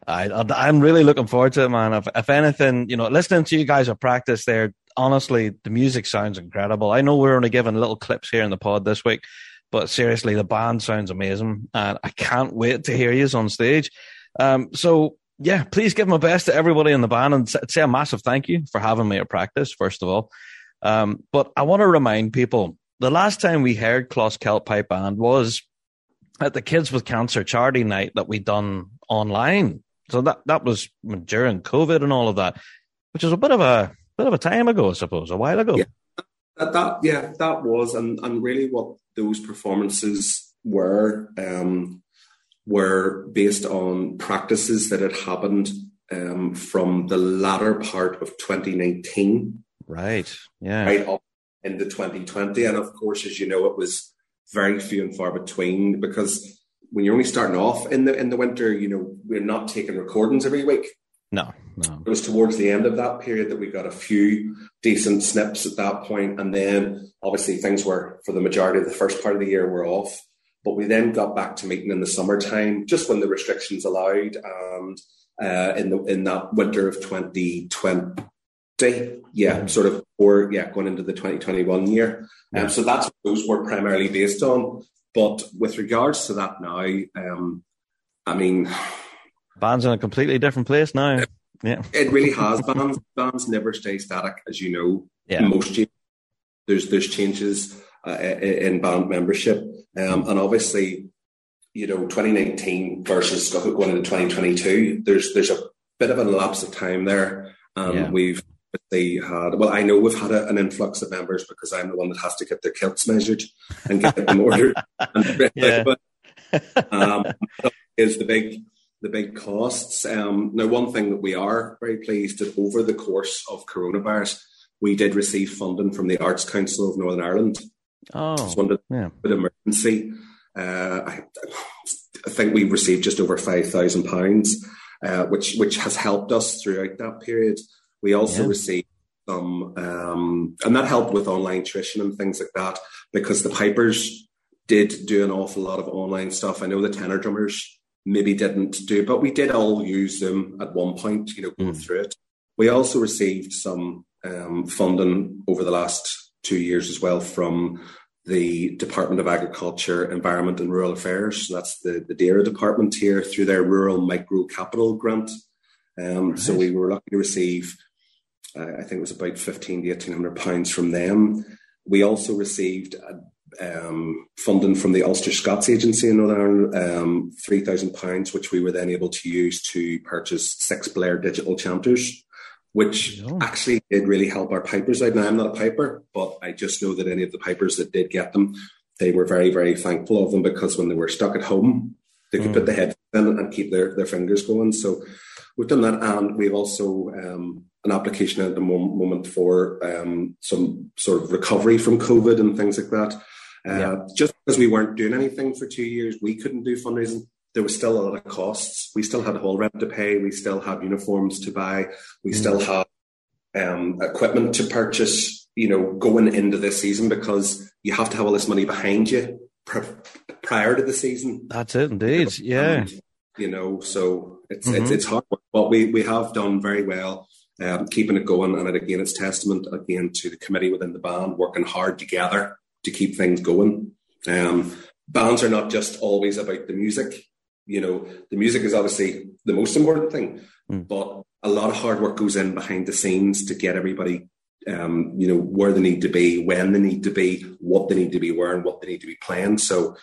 I, I'm really looking forward to it, man. If, if anything, you know, listening to you guys at practice there, honestly, the music sounds incredible. I know we're only giving little clips here in the pod this week, but seriously, the band sounds amazing, and I can't wait to hear you on stage. Um, so yeah, please give my best to everybody in the band and say a massive thank you for having me at practice, first of all. Um, but I want to remind people the last time we heard Closkelt Pipe Band was at the Kids with Cancer charity night that we done online. So that that was during COVID and all of that, which is a bit of a bit of a time ago, I suppose, a while ago. Yeah. That, that yeah that was and and really what those performances were um were based on practices that had happened um from the latter part of 2019 Right. Yeah. right up into 2020 and of course as you know it was very few and far between because when you're only starting off in the in the winter you know we're not taking recordings every week No. No. it was towards the end of that period that we got a few decent snips at that point, and then obviously things were for the majority of the first part of the year were off. But we then got back to meeting in the summertime, just when the restrictions allowed, and uh, in the in that winter of 2020, yeah, sort of, or yeah, going into the 2021 year. Um, so that's what those were primarily based on. But with regards to that now, um, I mean, Band's in a completely different place now. Yeah. it really has. bands bands never stay static, as you know. Yeah. Most years, there's there's changes uh, in band membership, um, and obviously, you know, 2019 versus going into 2022. There's there's a bit of a lapse of time there. Um, Yeah. We've they had well, I know we've had a, an influx of members because I'm the one that has to get their kilts measured and get them ordered. and Yeah. but um, is the big the big costs. Um, now, one thing that we are very pleased that over the course of coronavirus, we did receive funding from the Arts Council of Northern Ireland. Oh. It's one of Yeah. with emergency. Uh, I, I think we received just over five thousand pounds, uh, which which has helped us throughout that period. We also Yeah. received some, um, and that helped with online tuition and things like that because the pipers did do an awful lot of online stuff. I know the tenor drummers maybe didn't do, but we did all use them at one point. You know, going Mm. through it. We also received some um, funding over the last two years as well from the Department of Agriculture, Environment and Rural Affairs. That's the, the DAERA department here through their Rural Micro Capital Grant. Um, So we were lucky to receive, uh, I think it was about fifteen to eighteen hundred pounds from them. We also received uh, um, funding from the Ulster Scots Agency in Northern Ireland, um, three thousand pounds, which we were then able to use to purchase six Blair digital chanters, which Yeah. actually did really help our pipers out. Now I'm not a piper, but I just know that any of the pipers that did get them, they were very, very thankful of them because when they were stuck at home, they could Mm. put the headphones in and keep their, their fingers going. So we've done that, and we've also um, an application at the moment for um, some sort of recovery from COVID and things like that. Uh, yeah. Just because we weren't doing anything for two years, we couldn't do fundraising. There was still a lot of costs. We still had hall rent to pay. We still had uniforms to buy. We mm. still had um, equipment to purchase. You know, going into this season because you have to have all this money behind you pr- prior to the season. That's it, indeed. Yeah. And, you know, so it's mm-hmm. it's it's hard, but we we have done very well. Um, keeping it going, and it, again, it's testament again to the committee within the band working hard together to keep things going. Um, bands are not just always about the music. You know, the music is obviously the most important thing, mm. but a lot of hard work goes in behind the scenes to get everybody, um, you know, where they need to be, when they need to be, what they need to be wearing, what they need to be playing. So,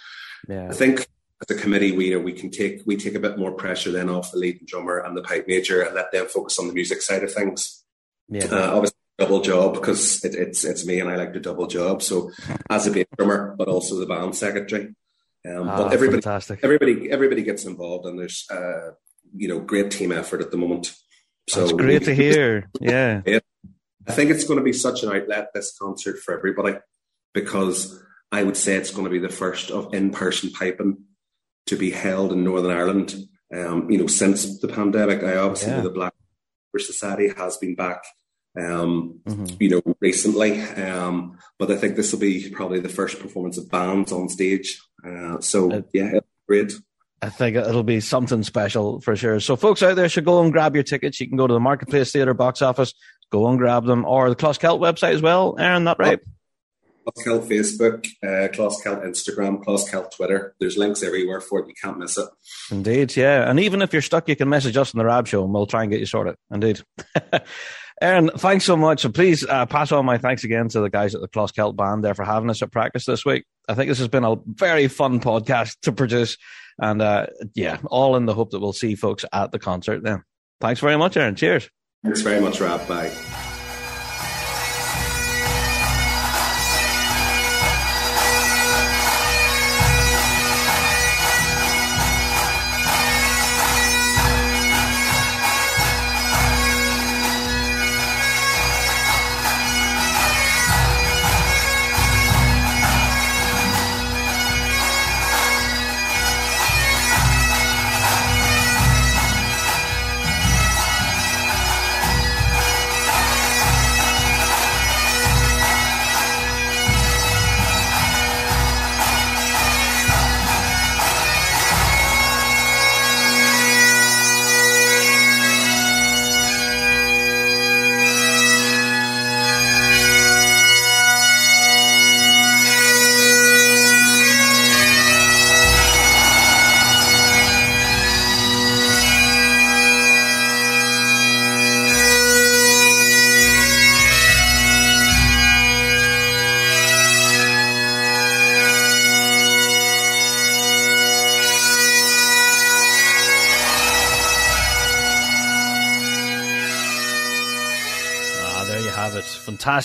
yeah. I think as a committee, we you know we can take we take a bit more pressure then off the lead and drummer and the pipe major and let them focus on the music side of things. Yeah, uh, obviously double job because it, it's it's me and I like to double job. So as a bass drummer, but also the band secretary. Um, ah, but everybody, fantastic. everybody, everybody gets involved, and there's uh, you know great team effort at the moment. So That's great to hear. Yeah. I think it's going to be such an outlet this concert for everybody because I would say it's going to be the first of in-person piping to be held in Northern Ireland. Um, you know, since the pandemic, I obviously yeah. the Black Society has been back. Um, mm-hmm. you know, recently, um, but I think this will be probably the first performance of bands on stage. Uh, so uh, yeah, great. I think it'll be something special for sure. So, folks out there should go and grab your tickets. You can go to the Marketplace Theatre box office, go and grab them, or the Closkelt website as well. Aaron, that right? Closkelt Facebook, uh, Closkelt Instagram, Closkelt Twitter. There's links everywhere for it. You can't miss it. Indeed, yeah. And even if you're stuck, you can message us in the Rab Show and we'll try and get you sorted. Indeed. Aaron, thanks so much. And please uh, pass on my thanks again to the guys at the Closkelt Band there for having us at practice this week. I think this has been a very fun podcast to produce. And uh, yeah, all in the hope that we'll see folks at the concert then. Thanks very much, Aaron. Cheers. Thanks very much, Rab. Bye.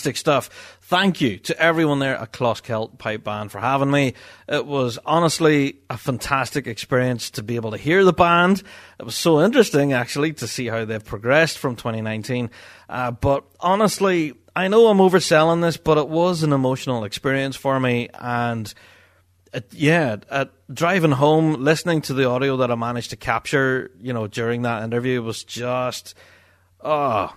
Fantastic stuff. Thank you to everyone there at Closkelt Pipe Band for having me. It was honestly a fantastic experience to be able to hear the band. It was so interesting, actually, to see how they've progressed from 2019. Uh, but honestly, I know I'm overselling this, but it was an emotional experience for me. And it, yeah, at driving home, listening to the audio that I managed to capture, you know, during that interview was just, oh,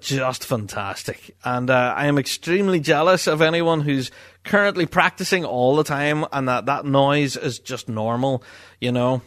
just fantastic. And uh, I am extremely jealous of anyone who's currently practicing all the time and that that noise is just normal, you know.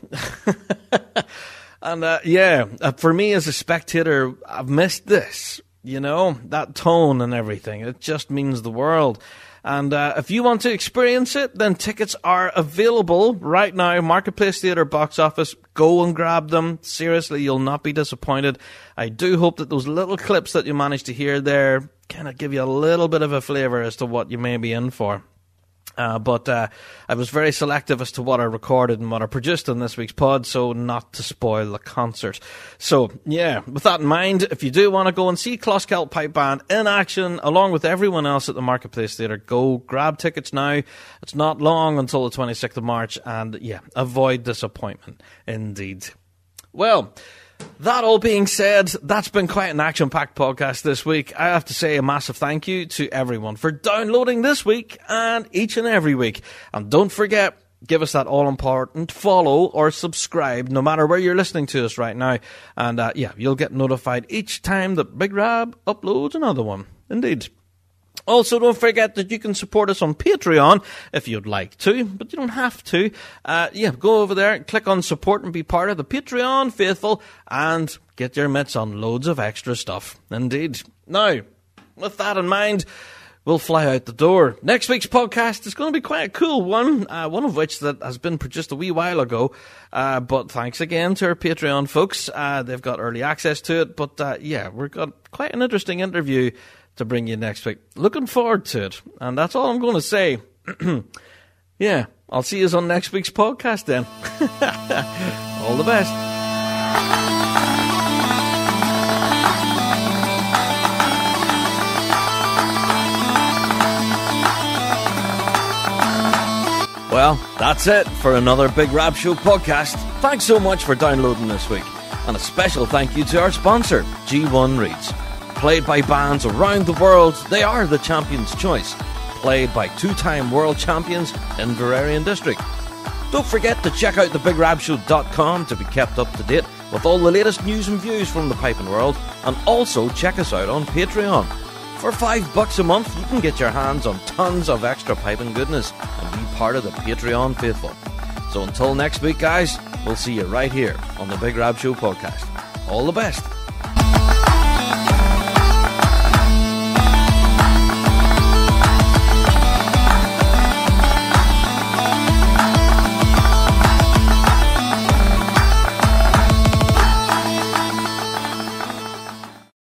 and uh, yeah, uh, for me as a spectator, I've missed this, you know, that tone and everything. It just means the world. And uh, if you want to experience it, then tickets are available right now. Marketplace Theatre box office. Go and grab them. Seriously, you'll not be disappointed. I do hope that those little clips that you managed to hear there kind of give you a little bit of a flavour as to what you may be in for. Uh, but uh, I was very selective as to what I recorded and what I produced in this week's pod, so not to spoil the concert. So, yeah, with that in mind, if you do want to go and see Closkelt Pipe Band in action, along with everyone else at the Marketplace Theatre, go grab tickets now. It's not long until the 26th of March, and yeah, avoid disappointment, indeed. Well, That all being said, that's been quite an action packed podcast this week. I have to say a massive thank you to everyone for downloading this week and each and every week. And don't forget, give us that all important follow or subscribe no matter where you're listening to us right now. And uh, yeah, you'll get notified each time that Big Rab uploads another one. Indeed. Also, don't forget that you can support us on Patreon if you'd like to, but you don't have to. Uh, yeah, go over there, click on support and be part of the Patreon faithful and get your mitts on loads of extra stuff. Indeed. Now, with that in mind, we'll fly out the door. Next week's podcast is going to be quite a cool one, uh, one of which that has been produced a wee while ago. Uh, but thanks again to our Patreon folks. Uh, they've got early access to it. But uh, yeah, we've got quite an interesting interview to bring you next week. Looking forward to it. And that's all I'm going to say. yeah, I'll see you on next week's podcast then. all the best. Well, that's it for another Big Rab Show podcast. Thanks so much for downloading this week. And a special thank you to our sponsor, G1 Reeds. Played by bands around the world, they are the champion's choice. Played by two time world champions Inveraray and District. Don't forget to check out thebigrabshow.com to be kept up to date with all the latest news and views from the piping world, and also check us out on Patreon. For five bucks a month, you can get your hands on tons of extra piping goodness and be part of the Patreon faithful. So until next week, guys, we'll see you right here on the Big Rab Show podcast. All the best.